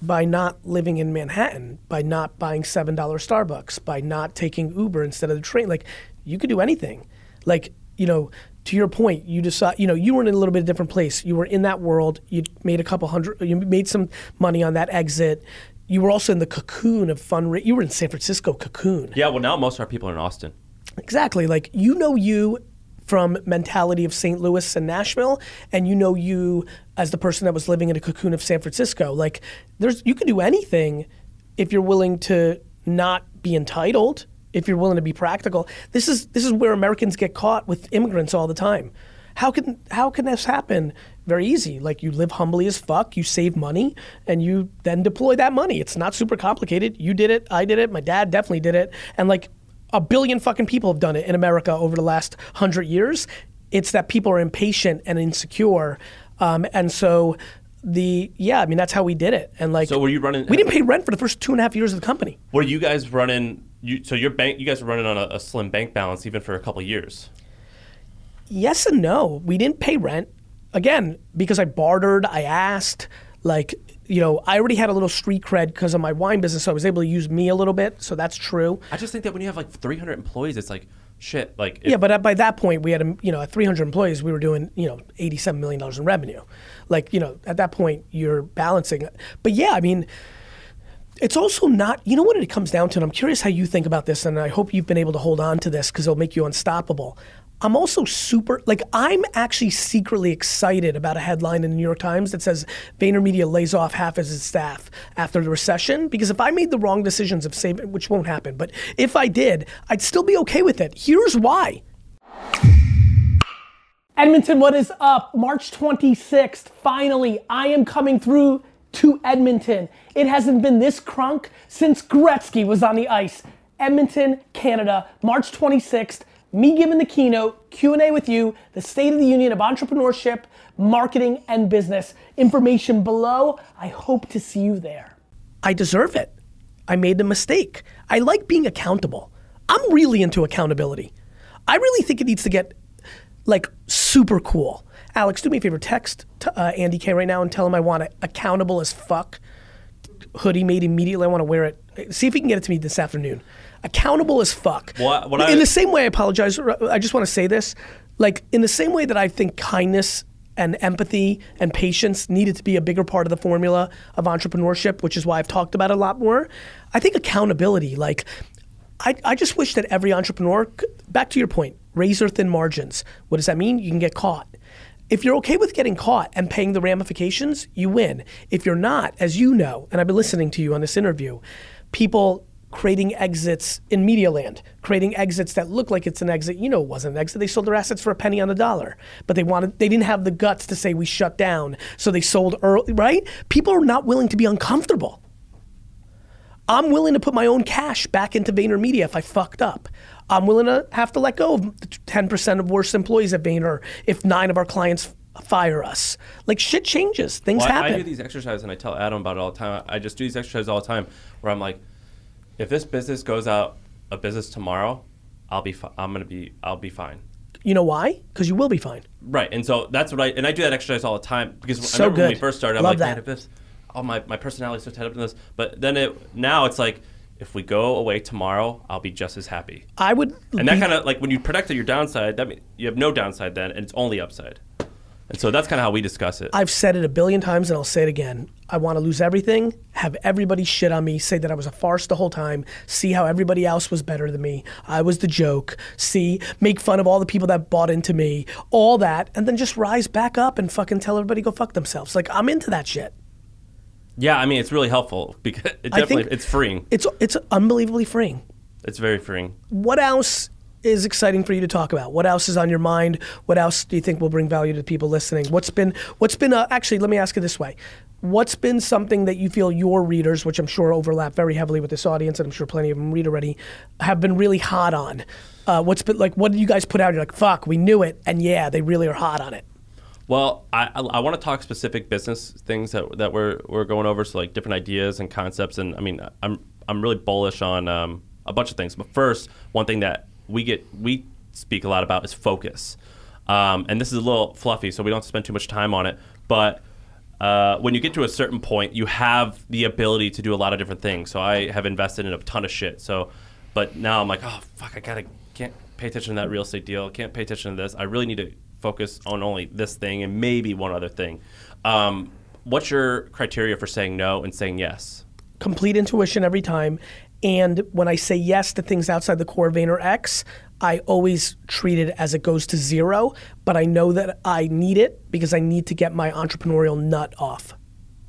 by not living in Manhattan, by not buying seven dollar Starbucks, by not taking Uber instead of the train. Like, you could do anything. Like, you know, to your point, you decide, you know, you were in a little bit of a different place. You were in that world. You made a couple hundred, you made some money on that exit. You were also in the cocoon of fun. You were in San Francisco cocoon. Yeah, well, now most of our people are in Austin. Exactly. Like, you know, you from mentality of St. Louis and Nashville, and you know you as the person that was living in a cocoon of San Francisco. Like, there's you can do anything if you're willing to not be entitled if you're willing to be practical. This is this is where Americans get caught with immigrants all the time. How can how can this happen? Very easy. Like you live humbly as fuck, you save money, and you then deploy that money. It's not super complicated. You did it, I did it, my dad definitely did it, and like a billion fucking people have done it in America over the last hundred years. It's that people are impatient and insecure, um, and so the yeah, I mean that's how we did it. And like, so were you running? We didn't pay rent for the first two and a half years of the company. Were you guys running you, so your bank, you guys were running on a, a slim bank balance even for a couple years. Yes and no. We didn't pay rent again because I bartered. I asked, like, you know, I already had a little street cred because of my wine business, so I was able to use me a little bit. So that's true. I just think that when you have like 300 employees, it's like shit. Like yeah, but by that point, we had a, you know at 300 employees, we were doing you know 87 million dollars in revenue. Like you know, at that point, you're balancing. But yeah, I mean it's also not, you know what it comes down to, and I'm curious how you think about this, and I hope you've been able to hold on to this because it'll make you unstoppable. I'm also super, like, I'm actually secretly excited about a headline in the New York Times that says VaynerMedia lays off half of its staff after the recession. Because if I made the wrong decisions of saving, which won't happen, but if I did, I'd still be okay with it. Here's why. Edmonton, what is up? March 26th, finally, I am coming through to Edmonton. It hasn't been this crunk since Gretzky was on the ice. Edmonton, Canada, March 26th. Me giving the keynote, Q&A with you, the State of the Union of Entrepreneurship, Marketing, and Business. Information below. I hope to see you there. I deserve it. I made the mistake. I like being accountable. I'm really into accountability. I really think it needs to get like super cool. Alex, do me a favor, text uh, Andy K right now and tell him I want it accountable as fuck. hoodie made immediately. I want to wear it. See if he can get it to me this afternoon. Accountable as fuck. What- what in I- the same way, I apologize. I just want to say this. Like in the same way that I think kindness and empathy and patience needed to be a bigger part of the formula of entrepreneurship, which is why I've talked about it a lot more. I think accountability, like, I, I just wish that every entrepreneur, back to your point, razor thin margins. What does that mean? You can get caught. If you're okay with getting caught and paying the ramifications, you win. If you're not, as you know, and I've been listening to you on this interview, people creating exits in media land, creating exits that look like it's an exit. You know, it wasn't an exit. They sold their assets for a penny on the dollar, but they wanted, they didn't have the guts to say we shut down, so they sold early. Right? People are not willing to be uncomfortable. I'm willing to put my own cash back into VaynerMedia if I fucked up. I'm willing to have to let go of the 10% of worst employees at Vayner if nine of our clients fire us. Like shit changes, things Well, I- happen. I do these exercises and I tell Adam about it all the time. I just do these exercises all the time where I'm like, if this business goes out of business tomorrow, I'll be fi- I'm gonna be I'll be fine. you know why? Because you will be fine. Right, and so that's what I and I do that exercise all the time because So I remember when we first started, I'm Love like, that. man, if this, oh my my personality is so tied up in this, but then it now it's like, if we go away tomorrow, I'll be just as happy. I would. And that kind of like when you protect your downside, that mean you have no downside then, and it's only upside. And so that's kind of how we discuss it. I've said it a billion times and I'll say it again. I want to lose everything, have everybody shit on me, say that I was a farce the whole time, see how everybody else was better than me. I was the joke. See, make fun of all the people that bought into me, all that, and then just rise back up and fucking tell everybody go fuck themselves. Like I'm into that shit. Yeah, I mean it's really helpful because it definitely it's freeing. It's it's unbelievably freeing. It's very freeing. What else is exciting for you to talk about? What else is on your mind? What else do you think will bring value to the people listening? What's been what's been uh, actually? Let me ask it this way: What's been something that you feel your readers, which I'm sure overlap very heavily with this audience, and I'm sure plenty of them read already, have been really hot on? Uh, what's been like? What did you guys put out? You're like, fuck, we knew it, and yeah, they really are hot on it. Well, I, I, I want to talk specific business things that, that we're, we're going over, so like different ideas and concepts. And I mean, I'm I'm really bullish on um, a bunch of things. But first, one thing that we get we speak a lot about is focus. Um, and this is a little fluffy, so we don't spend too much time on it. But uh, when you get to a certain point, you have the ability to do a lot of different things. So I have invested in a ton of shit. So, but now I'm like, oh fuck, I gotta can't pay attention to that real estate deal. Can't pay attention to this. I really need to focus on only this thing and maybe one other thing. Um, what's your criteria for saying no and saying yes? complete intuition every time. And when I say yes to things outside the core of VaynerX, I always treat it as it goes to zero, but I know that I need it because I need to get my entrepreneurial nut off.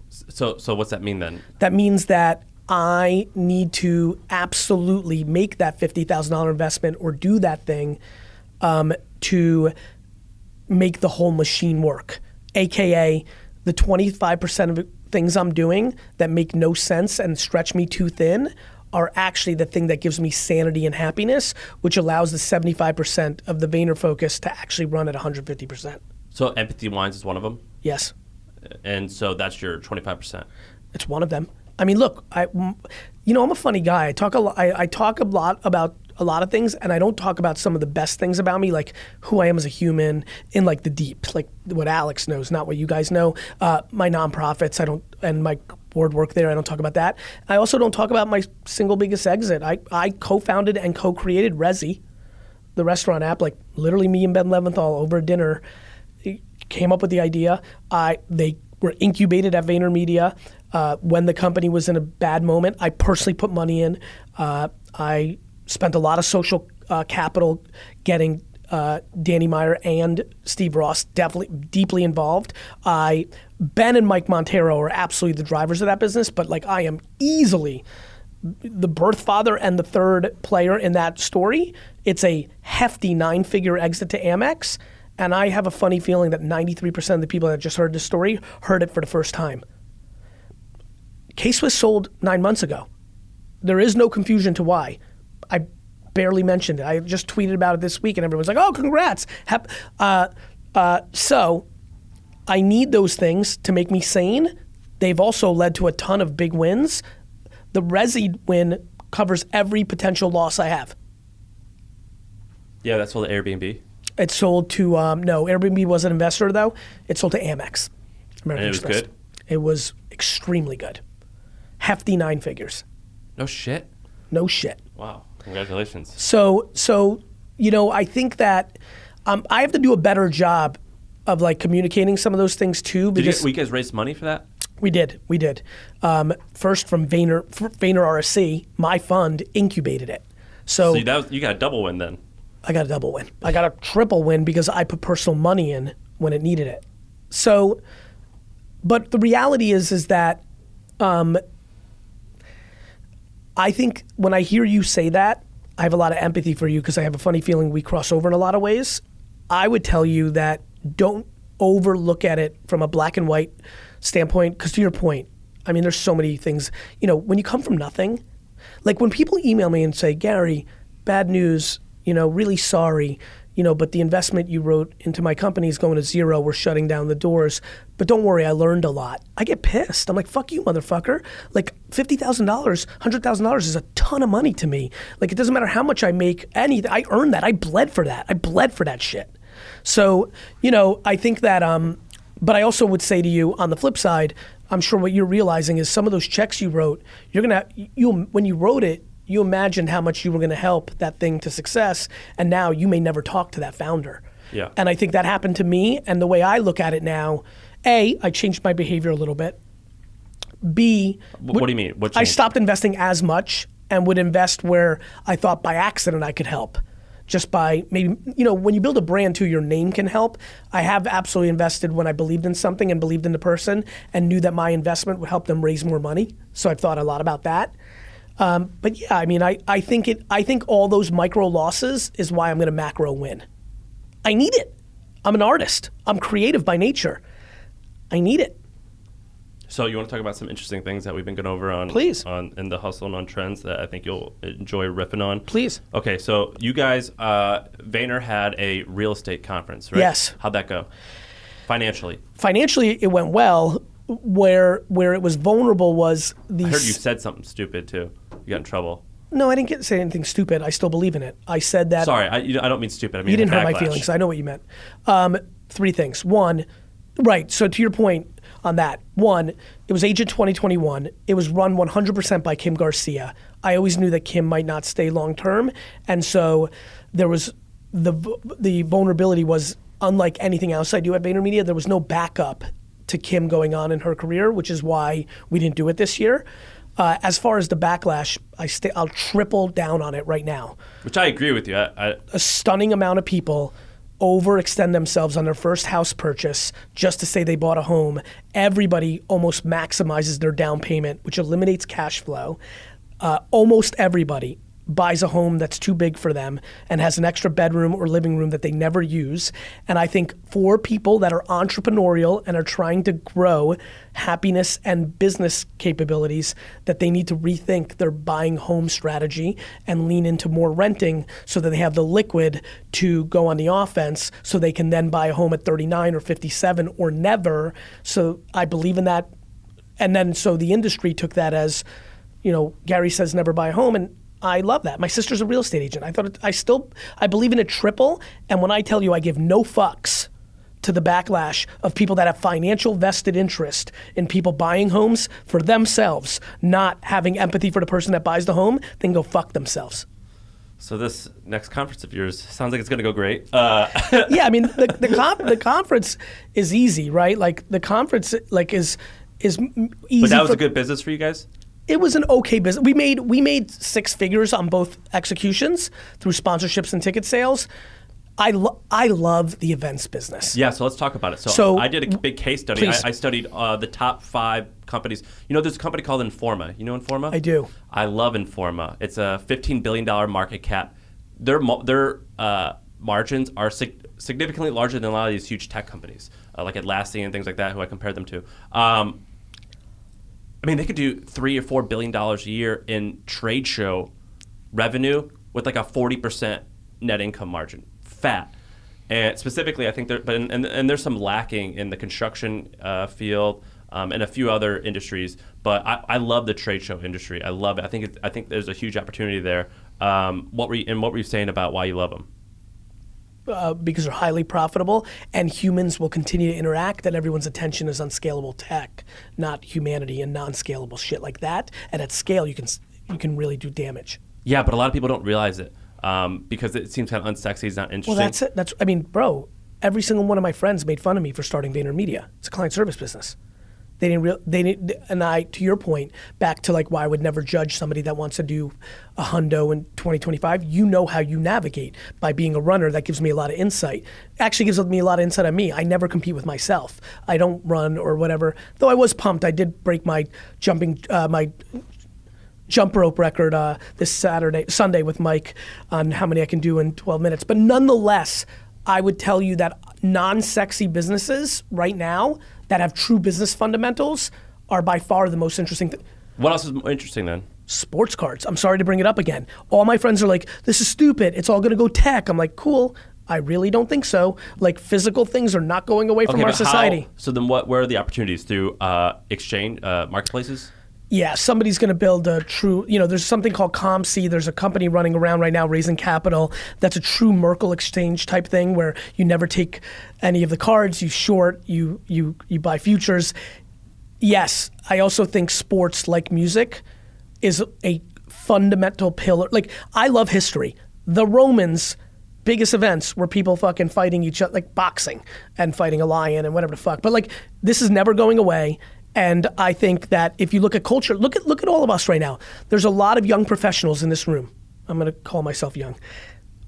So, so what's that mean then? That means that I need to absolutely make that $50,000 investment or do that thing um, to make the whole machine work, aka the 25% of things I'm doing that make no sense and stretch me too thin are actually the thing that gives me sanity and happiness, which allows the 75% of the Vayner focus to actually run at 150%. So, empathy wines is one of them, Yes, and so that's your 25%. it's one of them. I mean, look, I, you know, I'm a funny guy. I talk a lot. I, I talk a lot about a lot of things, and I don't talk about some of the best things about me, like who I am as a human, in like the deep, like what Alex knows, not what you guys know. Uh, my nonprofits, I don't, and my board work there. I don't talk about that. I also don't talk about my single biggest exit. I, I co-founded and co-created Resy, the restaurant app. Like literally, me and Ben Leventhal over dinner came up with the idea. I they were incubated at VaynerMedia. Uh, when the company was in a bad moment, I personally put money in. Uh, I spent a lot of social uh, capital getting uh, Danny Meyer and Steve Ross definitely deeply involved. I Ben and Mike Montero are absolutely the drivers of that business, but like I am easily the birth father and the third player in that story. It's a hefty nine figure exit to Amex. And I have a funny feeling that 93% of the people that just heard this story heard it for the first time. Case was sold nine months ago. There is no confusion to why. I barely mentioned it. I just tweeted about it this week, and everyone's like, "Oh, congrats!" Uh, uh, so, I need those things to make me sane. They've also led to a ton of big wins. The Resy win covers every potential loss I have. Yeah, that's all the Airbnb. It sold to um, no Airbnb was an investor though. It sold to Amex. American And it was Express. good? It was extremely good. hefty nine figures. No shit. No shit. Wow. Congratulations. So so you know I think that um, I have to do a better job of like communicating some of those things too Did you, because we guys raise money for that? we did we did um, first from Vayner VaynerRSE my fund incubated it. So, So that was, you got a double win then. I got a double win. I got a triple win because I put personal money in when it needed it. So, but the reality is, is that um, I think when I hear you say that, I have a lot of empathy for you because I have a funny feeling we cross over in a lot of ways. I would tell you that don't overlook at it from a black and white standpoint because to your point, I mean, there's so many things. You know, when you come from nothing, like when people email me and say, Gary, bad news, you know, really sorry, you know, but the investment you wrote into my company is going to zero. We're shutting down the doors. But don't worry, I learned a lot. I get pissed. I'm like, fuck you, motherfucker. Like $50,000, $100,000 is a ton of money to me. Like, it doesn't matter how much I make, any, I earned that. I bled for that. I bled for that shit. So, you know, I think that, um, but I also would say to you on the flip side, I'm sure what you're realizing is some of those checks you wrote, you're gonna, you when you wrote it, you imagined how much you were gonna help that thing to success, and now you may never talk to that founder. Yeah. And I think that happened to me, and the way I look at it now, a, I changed my behavior a little bit. B, Wh- what do you mean? What I stopped investing as much and would invest where I thought by accident I could help. Just by maybe, you know, when you build a brand too, your name can help. I have absolutely invested when I believed in something and believed in the person and knew that my investment would help them raise more money. So I've thought a lot about that. Um, but yeah, I mean, I, I think it. I think all those micro losses is why I'm going to macro win. I need it. I'm an artist. I'm creative by nature. I need it. So you want to talk about some interesting things that we've been going over on Please. on in the hustle and on trends that I think you'll enjoy riffing on. Please. Okay, so you guys, uh, Vayner had a real estate conference, right? Yes. How'd that go? Financially, Financially, it went well. Where where it was vulnerable was the. I heard you said something stupid too. You got in trouble. No, I didn't get say anything stupid. I still believe in it. I said that. Sorry, I, you, I don't mean stupid. I mean you didn't hurt my backlash. feelings. I know what you meant. Um, three things. One, right. So to your point on that, one, it was Agent 2021. It was run 100% by Kim Garcia. I always knew that Kim might not stay long term, and so there was the the vulnerability was unlike anything else I do at VaynerMedia. There was no backup to Kim going on in her career, which is why we didn't do it this year. Uh, as far as the backlash, I stay, I'll triple down on it right now Which I agree with you. I, I, a stunning amount of people overextend themselves on their first house purchase just to say they bought a home. Everybody almost maximizes their down payment, which eliminates cash flow. Uh, almost everybody buys a home that's too big for them and has an extra bedroom or living room that they never use. And I think for people that are entrepreneurial and are trying to grow happiness and business capabilities, that they need to rethink their buying home strategy and lean into more renting so that they have the liquid to go on the offense so they can then buy a home at 39 or 57 or never. So I believe in that. And then so the industry took that as, you know, Gary says never buy a home and I love that. My sister's a real estate agent. I thought it, I still I believe in a triple and when I tell you I give no fucks to the backlash of people that have financial vested interest in people buying homes for themselves, not having empathy for the person that buys the home, then go fuck themselves. so this next conference of yours sounds like it's going to go great. Uh, yeah, I mean the the, con- the conference is easy, right? Like the conference like is is easy. but that was for- a good business for you guys. It was an okay business. We made we made six figures on both executions through sponsorships and ticket sales. I lo- I love the events business. Yeah, so let's talk about it. So, So, I did a big case study. I, I studied uh, the top five companies. You know, there's a company called Informa. You know Informa? I do. I love Informa. It's a 15 billion dollar market cap. Their their uh, margins are sig- significantly larger than a lot of these huge tech companies, uh, like Atlassian and things like that, who I compared them to. Um, I mean, they could do three or four billion dollars a year in trade show revenue with like a forty percent net income margin, fat. And specifically, I think there, but and, and there's some lacking in the construction uh, field um, and a few other industries. But I, I love the trade show industry. I love it. I think it, I think there's a huge opportunity there. Um, what were you, and what were you saying about why you love them? Uh, because they're highly profitable, and humans will continue to interact. And everyone's attention is on scalable tech, not humanity and non-scalable shit like that. And at scale, you can you can really do damage. Yeah, but a lot of people don't realize it um, because it seems kind of unsexy. It's not interesting. Well, that's it. That's I mean, bro. Every single one of my friends made fun of me for starting VaynerMedia. It's a client service business. They didn't real. They didn't. And I, to your point, back to like why I would never judge somebody that wants to do a hundo in 2025. You know how you navigate by being a runner. That gives me a lot of insight. Actually, gives me a lot of insight on me. I never compete with myself. I don't run or whatever. Though I was pumped. I did break my jumping uh, my jump rope record uh, this Saturday, Sunday with Mike on how many I can do in 12 minutes. But nonetheless, I would tell you that non-sexy businesses right now that have true business fundamentals are by far the most interesting. thing. what else is interesting then? sports cards. I'm sorry to bring it up again. All my friends are like, "This is stupid. It's all going to go tech." I'm like, "Cool." I really don't think so. Like physical things are not going away from our but how- society. so then, what? Where are the opportunities through uh, exchange uh, marketplaces? Yeah, somebody's going to build a true, you know, there's something called COMC. There's a company running around right now raising capital that's a true Merkle exchange type thing where you never take any of the cards, you short, you you you buy futures. Yes, I also think sports like music is a fundamental pillar. Like I love history. The Romans biggest events were people fucking fighting each other, like boxing and fighting a lion and whatever the fuck. But like this is never going away. And I think that if you look at culture, look at look at all of us right now. There's a lot of young professionals in this room. I'm gonna call myself young.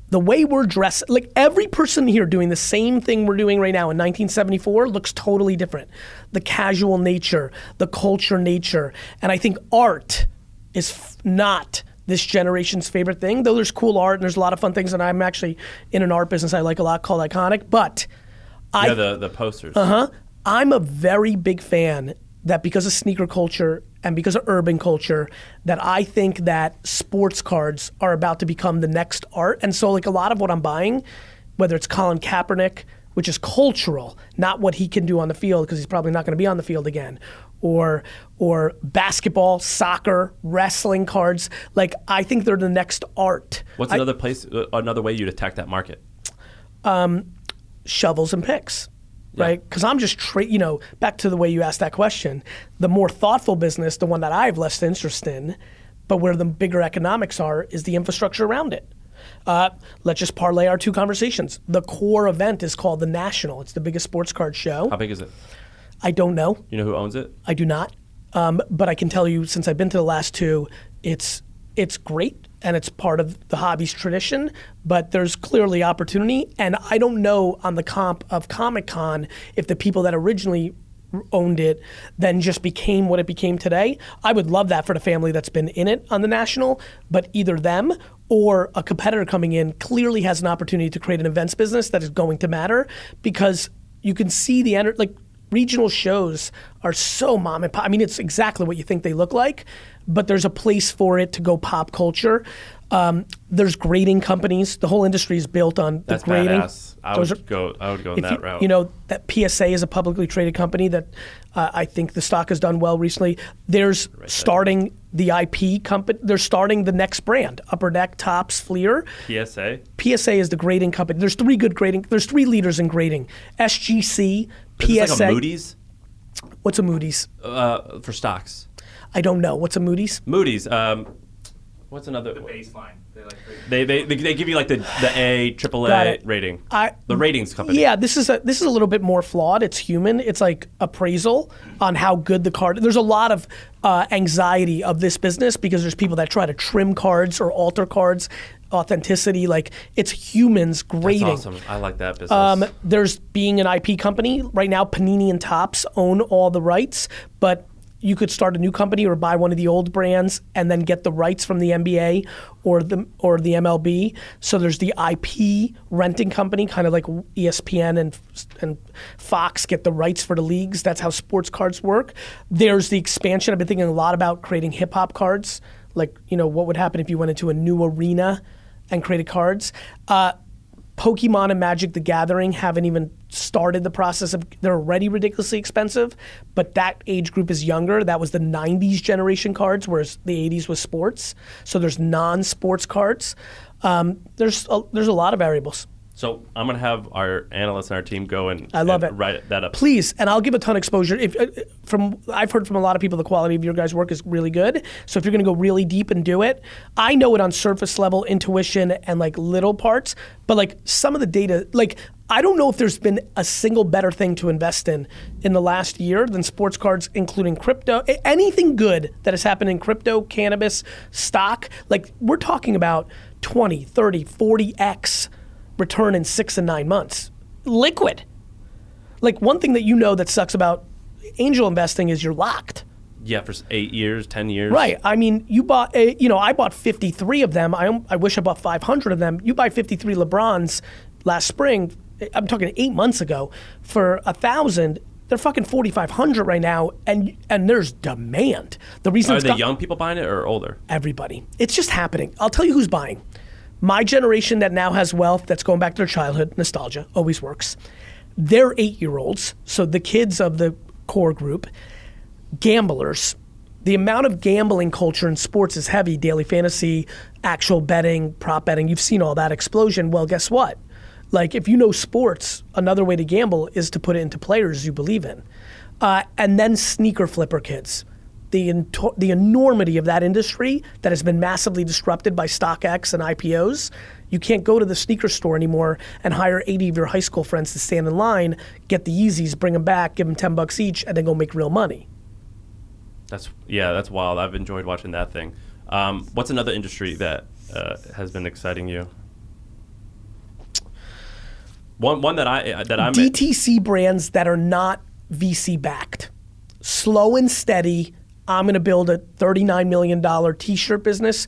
The way we're dressed, like every person here doing the same thing we're doing right now in 1974 looks totally different. The casual nature, the culture nature, and I think art is f- not this generation's favorite thing. Though there's cool art and there's a lot of fun things, and I'm actually in an art business I like a lot called Iconic. But I yeah, the the posters. uh-huh. I'm a very big fan that because of sneaker culture and because of urban culture, that I think that sports cards are about to become the next art. And so, like a lot of what I'm buying, whether it's Colin Kaepernick, which is cultural, not what he can do on the field because he's probably not going to be on the field again, or or basketball, soccer, wrestling cards. Like I think they're the next art. What's I- another place? Uh, another way you'd attack that market? shovels and picks, right? Because I'm just, tra- you know, back to the way you asked that question, the more thoughtful business, the one that I have less interest in, but where the bigger economics are, is the infrastructure around it. Uh, let's just parlay our two conversations. The core event is called the National. It's the biggest sports card show. How big is it? I don't know. You know who owns it? I do not. Um, but I can tell you, since I've been to the last two, it's it's great and it's part of the hobby's tradition. But there's clearly opportunity, and I don't know on the comp of Comic Con if the people that originally owned it then just became what it became today. I would love that for the family that's been in it on the national, but either them or a competitor coming in clearly has an opportunity to create an events business that is going to matter because you can see the ener- like regional shows are so mom and pop. I mean, it's exactly what you think they look like, but there's a place for it to go pop culture. Um, there's grading companies. The whole industry is built on the That's grading. badass. I Those would are- go. I would go in that you, route. you know that PSA is a publicly traded company that uh, I think the stock has done well recently. There's starting the IP company. They're starting the next brand, Upper Deck, Topps, Fleer. PSA. PSA is the grading company. There's three good grading. There's three leaders in grading. SGC, Is PSA. like a Moody's What's a Moody's? uh, for stocks. I don't know. What's a Moody's? Moody's. Um, what's another? baseline. They like They, they, they, they give you like the, the A, triple Got A rating. I- the ratings company. Yeah, this is a this is a little bit more flawed. It's human. It's like appraisal on how good the card. There's a lot of uh, anxiety of this business because there's people that try to trim cards or alter cards, authenticity. Like it's humans That's grading. awesome. I like that business. Um, there's being an IP company right now. Panini and Topps own all the rights, but you could start a new company or buy one of the old brands and then get the rights from the NBA or the or the MLB. So there's the IP renting company, kind of like ESPN and and Fox get the rights for the leagues. That's how sports cards work. There's the expansion. I've been thinking a lot about creating hip hop cards. Like you know what would happen if you went into a new arena and created cards. Uh, Pokemon and Magic the Gathering haven't even started the process of they're already ridiculously expensive, but that age group is younger. That was the 90s generation cards, whereas the 80s was sports. So there's non-sports cards. Um, there's a, there's a lot of variables. So I'm gonna have our analysts and our team go and I love and it. write that up. Please, and I'll give a ton of exposure. If uh, from I've heard from a lot of people, the quality of your guys' work is really good. So if you're going to go really deep and do it, I know it on surface level, intuition, and like little parts. But like some of the data, like I don't know if there's been a single better thing to invest in in the last year than sports cards, including crypto. Anything good that has happened in crypto, cannabis, stock, like we're talking about 20, 30, 40x return in six and nine months. Liquid. Like one thing that you know that sucks about angel investing is you're locked. Yeah, for eight years, ten years. Right. I mean, you bought, a, you know, I bought 53 of them. I, I wish I bought 500 of them. You buy 53 LeBrons last spring. I'm talking eight months ago for a thousand. They're fucking 4,500 right now, and and there's demand. The reason Are the got- young people buying it or older? everybody. It's just happening. I'll tell you who's buying. My generation that now has wealth that's going back to their childhood, nostalgia, always works. They're eight year olds, so the kids of the core group, gamblers. The amount of gambling culture in sports is heavy daily fantasy, actual betting, prop betting. You've seen all that explosion. Well, guess what? Like, if you know sports, another way to gamble is to put it into players you believe in. Uh, and then sneaker flipper kids the ento- the enormity of that industry that has been massively disrupted by StockX and IPOs. You can't go to the sneaker store anymore and hire 80 of your high school friends to stand in line, get the Yeezys, bring them back, give them 10 bucks each, and then go make real money. That's yeah, that's wild. I've enjoyed watching that thing. Um, what's another industry that uh, has been exciting you? One one that I that I'm DTC brands that are not VC backed, slow and steady. I'm going to build a $39 million t-shirt business,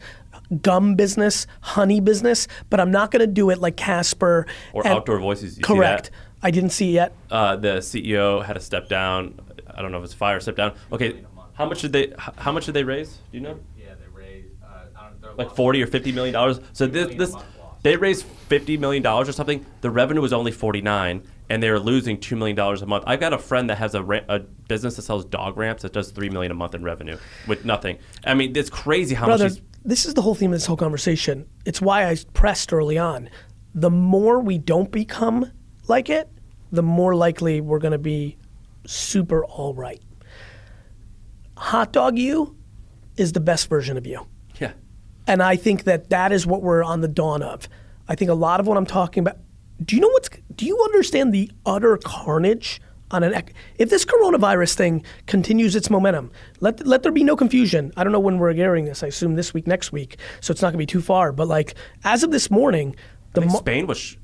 gum business, honey business, but I'm not going to do it like Casper or and- outdoor voices. You see Correct. that? I didn't see it yet. Uh, the CEO had to step down. I don't know if it's fire step down. Okay, how much did they? How much did they raise? Do you know? Yeah, they raised uh, I don't, Like forty or fifty million dollars. So this this month lost. They raised fifty million dollars or something. The revenue was only forty nine, and they were losing two million dollars a month. I've got a friend that has a, ra- a business that sells dog ramps that does three million a month in revenue with nothing. I mean, it's crazy how Brother, much. This is the whole theme of this whole conversation. It's why I pressed early on. The more we don't become like it, the more likely we're going to be super all right. Hot dog you is the best version of you. And I think that that is what we're on the dawn of. I think a lot of what I'm talking about. Do you know what's? Do you understand the utter carnage on an? If this coronavirus thing continues its momentum, let let there be no confusion. I don't know when we're airing this. I assume this week, next week, so it's not going to be too far. But like as of this morning, the mo- Spain was.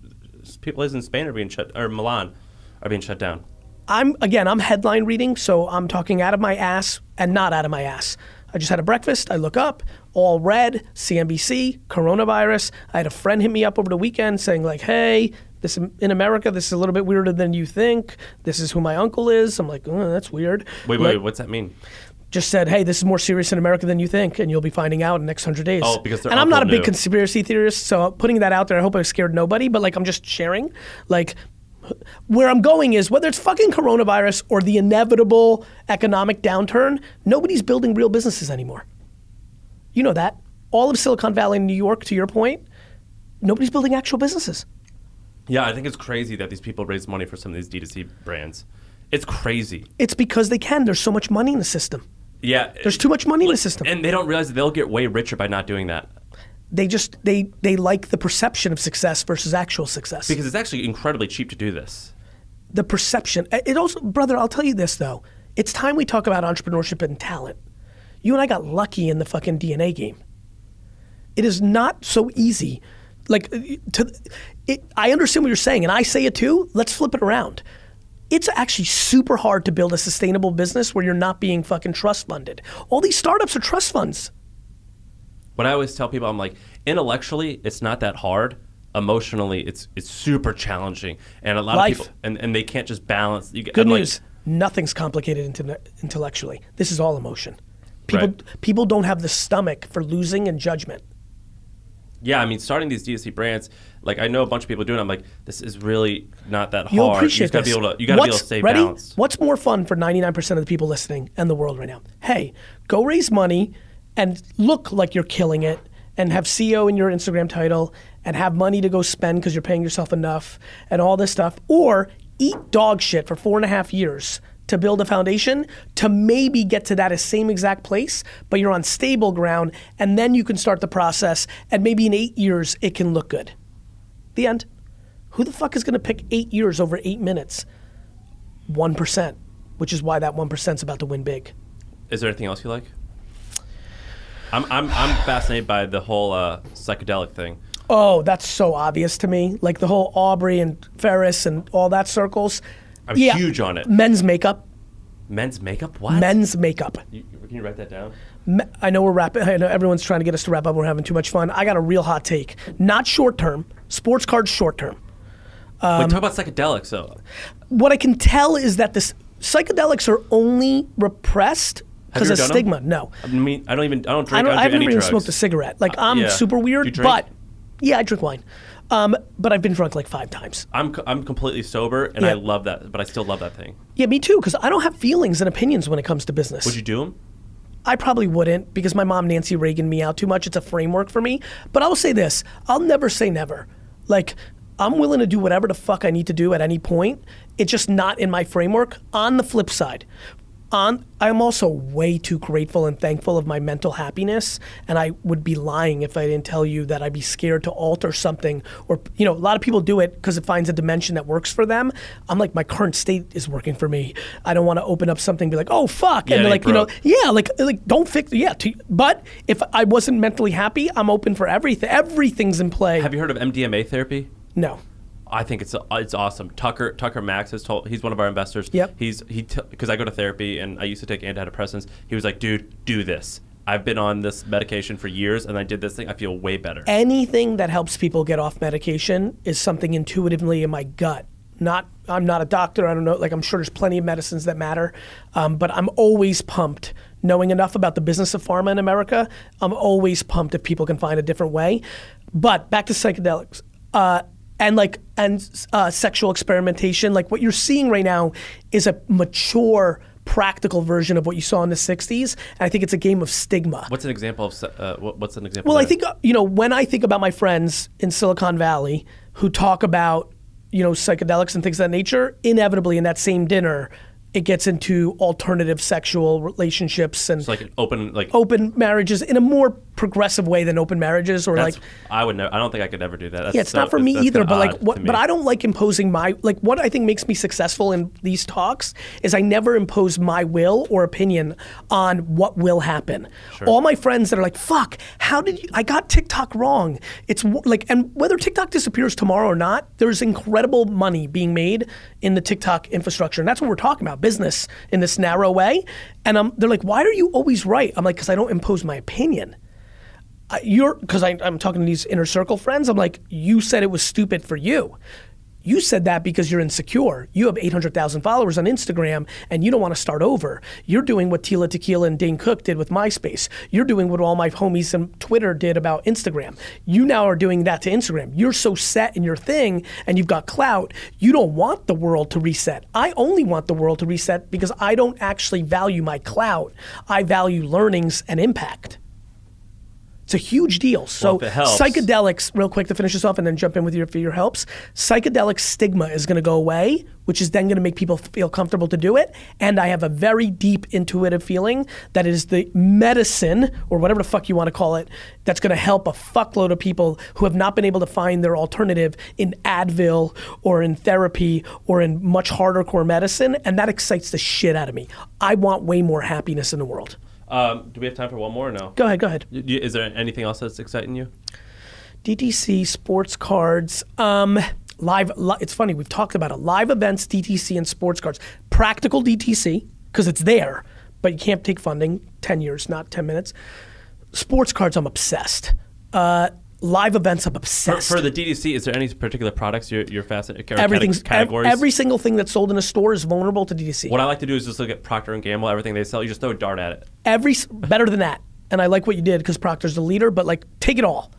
People in Spain are being shut, or Milan are being shut down. I'm again, I'm headline reading, so I'm talking out of my ass and not out of my ass. I just had a breakfast. I look up, all red, CNBC, coronavirus. I had a friend hit me up over the weekend saying like, "Hey, this in America, this is a little bit weirder than you think. This is who my uncle is." I'm like, oh, "That's weird." Wait, Like, wait, what's that mean? Just said, "Hey, this is more serious in America than you think, and you'll be finding out in the next hundred days." Oh, because and I'm not a big knew. conspiracy theorist, so putting that out there, I hope I scared nobody. But like, I'm just sharing, like. Where I'm going is whether it's fucking coronavirus or the inevitable economic downturn, nobody's building real businesses anymore. You know that. All of Silicon Valley and New York, to your point, nobody's building actual businesses. Yeah, I think it's crazy that these people raise money for some of these D2C brands. It's crazy. It's because they can. There's so much money in the system. Yeah. There's too much money in the system. And they don't realize that they'll get way richer by not doing that. They just they they like the perception of success versus actual success. Because it's actually incredibly cheap to do this. the perception. It also, brother, I'll tell you this though. It's time we talk about entrepreneurship and talent. You and I got lucky in the fucking DNA game. It is not so easy. Like, uh, to, it, I understand what you're saying, and I say it too. Let's flip it around. It's actually super hard to build a sustainable business where you're not being fucking trust funded. All these startups are trust funds. But I always tell people, I'm like, intellectually, it's not that hard. Emotionally, it's it's super challenging, and a lot Life. of people, and, and they can't just balance. You, get- Good I'm like, news. Nothing's complicated inte- intellectually. This is all emotion. People Right. people don't have the stomach for losing and judgment. yeah, I mean, starting these D2C brands, like I know a bunch of people doing. it, I'm like, this is really not that You'll hard. appreciate you just gotta this. be able to. You gotta be able to stay ready? balanced. What's more fun for 99% of the people listening and the world right now? Hey, go raise money and look like you're killing it and have CEO in your Instagram title and have money to go spend because you're paying yourself enough and all this stuff, or eat dog shit for four and a half years to build a foundation to maybe get to that same exact place, but you're on stable ground, and then you can start the process, and maybe in eight years it can look good. The end. Who the fuck is gonna pick eight years over eight minutes? 1%, which is why that 1% is about to win big. Is there anything else you like? I'm I'm I'm fascinated by the whole uh, psychedelic thing. Oh, that's so obvious to me. Like the whole Aubrey and Ferriss and all that circles. I'm huge on it. Men's makeup. Men's makeup? What? Men's makeup. You, can you write that down? Me- I know we're wrapping. I know everyone's trying to get us to wrap up. We're having too much fun. I got a real hot take. Not short term. Sports cards short term. Um, Wait, talk about psychedelics though. What I can tell is that this psychedelics are only repressed because of stigma. them? No. I mean, I don't even I don't I drink. don't. I, I've don't do never any even drugs. smoked a cigarette. Like I'm yeah. super weird, you drink? but yeah, I drink wine. Um, but I've been drunk like five times. I'm I'm completely sober and Yeah. I love that, but I still love that thing. Yeah, me too. Because I don't have feelings and opinions when it comes to business. Would you do them? I probably wouldn't because my mom Nancy Reagan me out too much. It's a framework for me. But I will say this: I'll never say never. Like I'm willing to do whatever the fuck I need to do at any point. It's just not in my framework. On the flip side, on I'm also way too grateful and thankful of my mental happiness, and I would be lying if I didn't tell you that I'd be scared to alter something. Or you know, a lot of people do it because it finds a dimension that works for them. I'm like, my current state is working for me. I don't want to open up something and be like, oh fuck, Yeah, and like, you know, yeah, like like don't fix yeah. To, but if I wasn't mentally happy, I'm open for everything. Everything's in play. Have you heard of MDMA therapy? no. I think it's it's awesome. Tucker Tucker Max has told he's one of our investors. Yep. He's he because I go to therapy and I used to take antidepressants. He was like, dude, do this. I've been on this medication for years and I did this thing. I feel way better. anything that helps people get off medication is something intuitively in my gut. Not, I'm not a doctor. I don't know. Like, I'm sure there's plenty of medicines that matter, um, but I'm always pumped. Knowing enough about the business of pharma in America, I'm always pumped if people can find a different way. But back to psychedelics. Uh, and like and uh, sexual experimentation, like what you're seeing right now is a mature, practical version of what you saw in the '60s. And I think it's a game of stigma. What's an example of uh, what's an example? Well, I think uh, you know when I think about my friends in Silicon Valley who talk about you know psychedelics and things of that nature, inevitably in that same dinner, it gets into alternative sexual relationships and it's like an open like open marriages in a more progressive way than open marriages or that's, like I would never. I don't think I could ever do that. That's yeah, it's so- not for me either. But like, what? But. I don't like imposing my like. What I think makes me successful in these talks is I never impose my will or opinion on what will happen. All my friends that are like, "Fuck, how did you? I got TikTok wrong." It's like, and whether TikTok disappears tomorrow or not, there's incredible money being made in the TikTok infrastructure, and that's what we're talking about, business in this narrow way. And um, they're like, "Why are you always right?" I'm like, "Cause I don't impose my opinion." You're because I'm talking to these inner circle friends. I'm like, you said it was stupid for you. You said that because you're insecure. You have 800,000 followers on Instagram and you don't want to start over. You're doing what Tila Tequila and Dane Cook did with MySpace. You're doing what all my homies on Twitter did about Instagram. You now are doing that to Instagram. You're so set in your thing and you've got clout. You don't want the world to reset. I only want the world to reset because I don't actually value my clout. I value learnings and impact. It's a huge deal. So helps- psychedelics, real quick to finish this off, and then jump in with your fear helps. Psychedelic stigma is going to go away, which is then going to make people feel comfortable to do it. And I have a very deep intuitive feeling that it is the medicine or whatever the fuck you want to call it that's going to help a fuckload of people who have not been able to find their alternative in Advil or in therapy or in much harder core medicine, and that excites the shit out of me. I want way more happiness in the world. Um, do we have time for one more or no? Go ahead, go ahead. Y- Is there anything else that's exciting you? DTC, sports cards, um, live. Li- it's funny we've talked about it. Live events, DTC, and sports cards. Practical DTC because it's there, but you can't take funding. Ten years, not ten minutes. Sports cards, I'm obsessed. Uh, live events, I'm For, obsessed. for the D2C, is there any particular products you're, you're fascinated? Everything's cate- categories. ev- every single thing that's sold in a store is vulnerable to D2C. what I like to do is just look at Procter and Gamble. Everything they sell, you just throw a dart at it. every better than that. And I like what you did because Procter's the leader, but like take it all.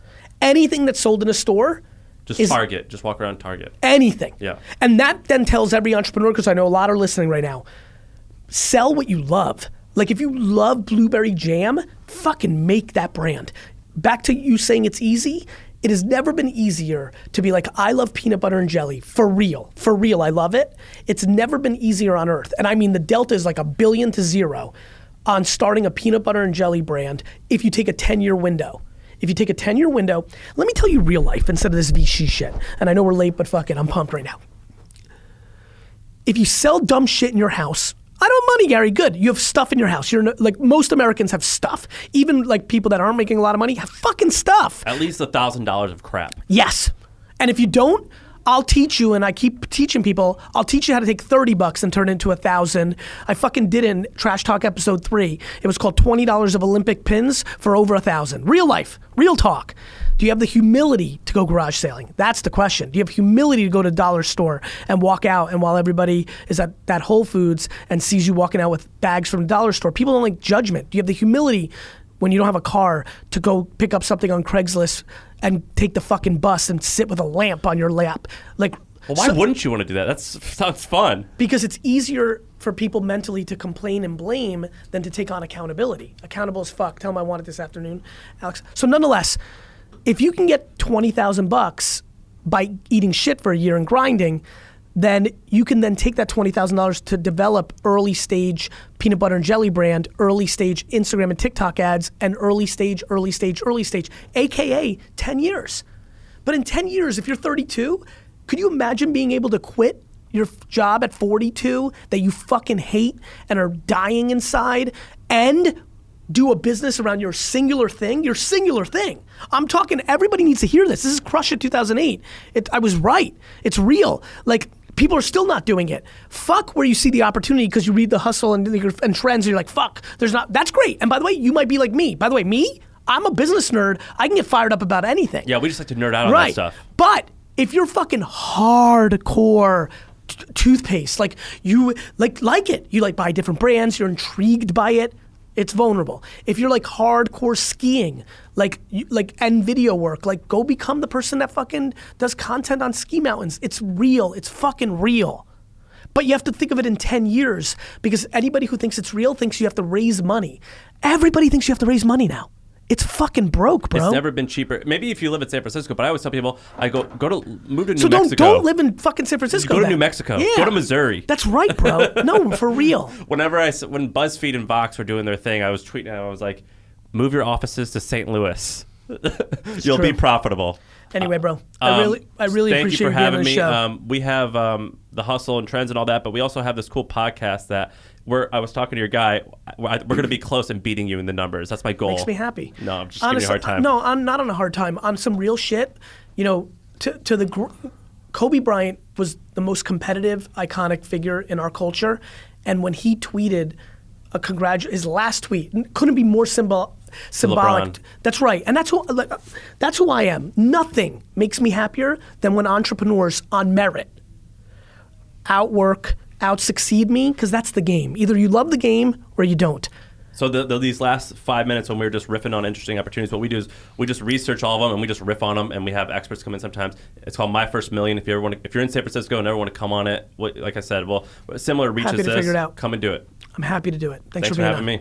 Anything that's sold in a store, Just Target. Just walk around Target. anything. Yeah. And that then tells every entrepreneur, because I know a lot are listening right now, sell what you love. Like if you love blueberry jam, fucking make that brand. Back to you saying it's easy. It has never been easier to be like, I love peanut butter and jelly for real. For real, I love it. It's never been easier on earth. And I mean, the delta is like a billion to zero on starting a peanut butter and jelly brand if you take a 10 year window. If you take a 10 year window, let me tell you real life instead of this VC shit. And I know we're late, but fuck it, I'm pumped right now. If you sell dumb shit in your house, I don't have money, Gary. Good. You have stuff in your house. You're like most Americans have stuff. Even like people that aren't making a lot of money have fucking stuff. At least a thousand dollars of crap. Yes. And if you don't, I'll teach you, and I keep teaching people. I'll teach you how to take thirty bucks and turn it into a thousand. I fucking did in Trash Talk episode three. It was called twenty dollars of Olympic pins for over a thousand. Real life, real talk. Do you have the humility to go garage sailing? That's the question. Do you have humility to go to dollar store and walk out, and while everybody is at that Whole Foods and sees you walking out with bags from the dollar store, people don't like judgment. Do you have the humility when you don't have a car to go pick up something on Craigslist and take the fucking bus and sit with a lamp on your lap. Like, Well, why so- wouldn't you want to do that? That sounds fun. because it's easier for people mentally to complain and blame than to take on accountability. Accountable as fuck. Tell them I want it this afternoon, Alex. So nonetheless, if you can get twenty thousand bucks by eating shit for a year and grinding, then you can then take that twenty thousand dollars to develop early stage peanut butter and jelly brand, early stage Instagram and TikTok ads, and early stage, early stage, early stage, aka ten years. But in 10 years, if you're 32, could you imagine being able to quit your job at 42 that you fucking hate and are dying inside and do a business around your singular thing? Your singular thing. I'm talking, everybody needs to hear this. This is Crush It 2008. It, I was right. It's real. Like, people are still not doing it. Fuck where you see the opportunity because you read the hustle and, and trends and you're like, fuck, there's not, that's great. And by the way, you might be like me. By the way, me, I'm a business nerd. I can get fired up about anything. Yeah, we just like to nerd out on right. that stuff. But if you're fucking hardcore toothpaste, like you like like it, you like buy different brands, you're intrigued by it. It's vulnerable. If you're like hardcore skiing, like like and video work, like go become the person that fucking does content on ski mountains. It's real. It's fucking real. But you have to think of it in 10 years because anybody who thinks it's real thinks you have to raise money. Everybody thinks you have to raise money now. It's fucking broke, bro. It's never been cheaper. Maybe if you live in San Francisco, but I always tell people, I go go to move to New so don't Mexico. don't live in fucking San Francisco. Go to then. New Mexico. Yeah. Go to Missouri. That's right, bro. no, for real. Whenever I when BuzzFeed and Vox were doing their thing, I was tweeting. I was like, move your offices to St. Louis. You'll be profitable. Anyway, bro, I Um, really, I really thank appreciate you for having me. Um, we have um, the hustle and trends and all that, but we also have this cool podcast that we're. I was talking to your guy. We're, going to be close and beating you in the numbers. That's my goal. Makes me happy. No, I'm just giving you a hard time. No, I'm not on a hard time. On some real shit, you know, to to the gr- Kobe Bryant was the most competitive, iconic figure in our culture, and when he tweeted a congrat his last tweet couldn't be more symbol symbolic. LeBron. That's right, and that's who like, that's who I am. Nothing makes me happier than when entrepreneurs on merit outwork, out succeed me, because that's the game. Either you love the game or you don't. So the, the, these last five minutes when we were just riffing on interesting opportunities, what we do is we just research all of them and we just riff on them, and we have experts come in sometimes. It's called My First Million. If you ever want, to, if you're in San Francisco and ever want to come on it, what, like I said, well, similar reach Happy to this, figure it out. come and do it. I'm happy to do it. Thanks, Thanks for being having me.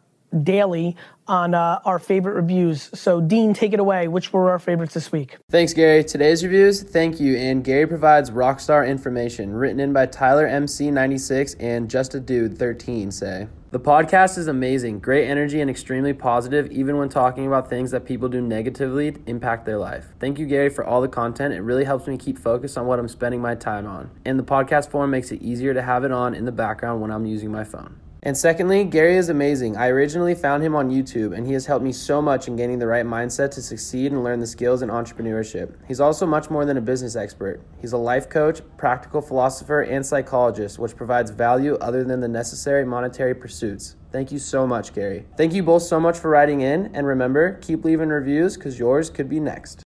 daily on uh, our favorite reviews. So, Dean, take it away. Which were our favorites this week? Thanks, Gary. Today's reviews, thank you. And Gary provides rockstar information, written in by Tyler MC96 and Just a Dude 13 say. The podcast is amazing, great energy, and extremely positive, even when talking about things that people do negatively impact their life. Thank you, Gary, for all the content. It really helps me keep focused on what I'm spending my time on. And the podcast form makes it easier to have it on in the background when I'm using my phone. And secondly, Gary is amazing. I originally found him on YouTube, and he has helped me so much in gaining the right mindset to succeed and learn the skills in entrepreneurship. He's also much more than a business expert. He's a life coach, practical philosopher, and psychologist, which provides value other than the necessary monetary pursuits. Thank you so much, Gary. Thank you both so much for writing in, and remember, keep leaving reviews because yours could be next.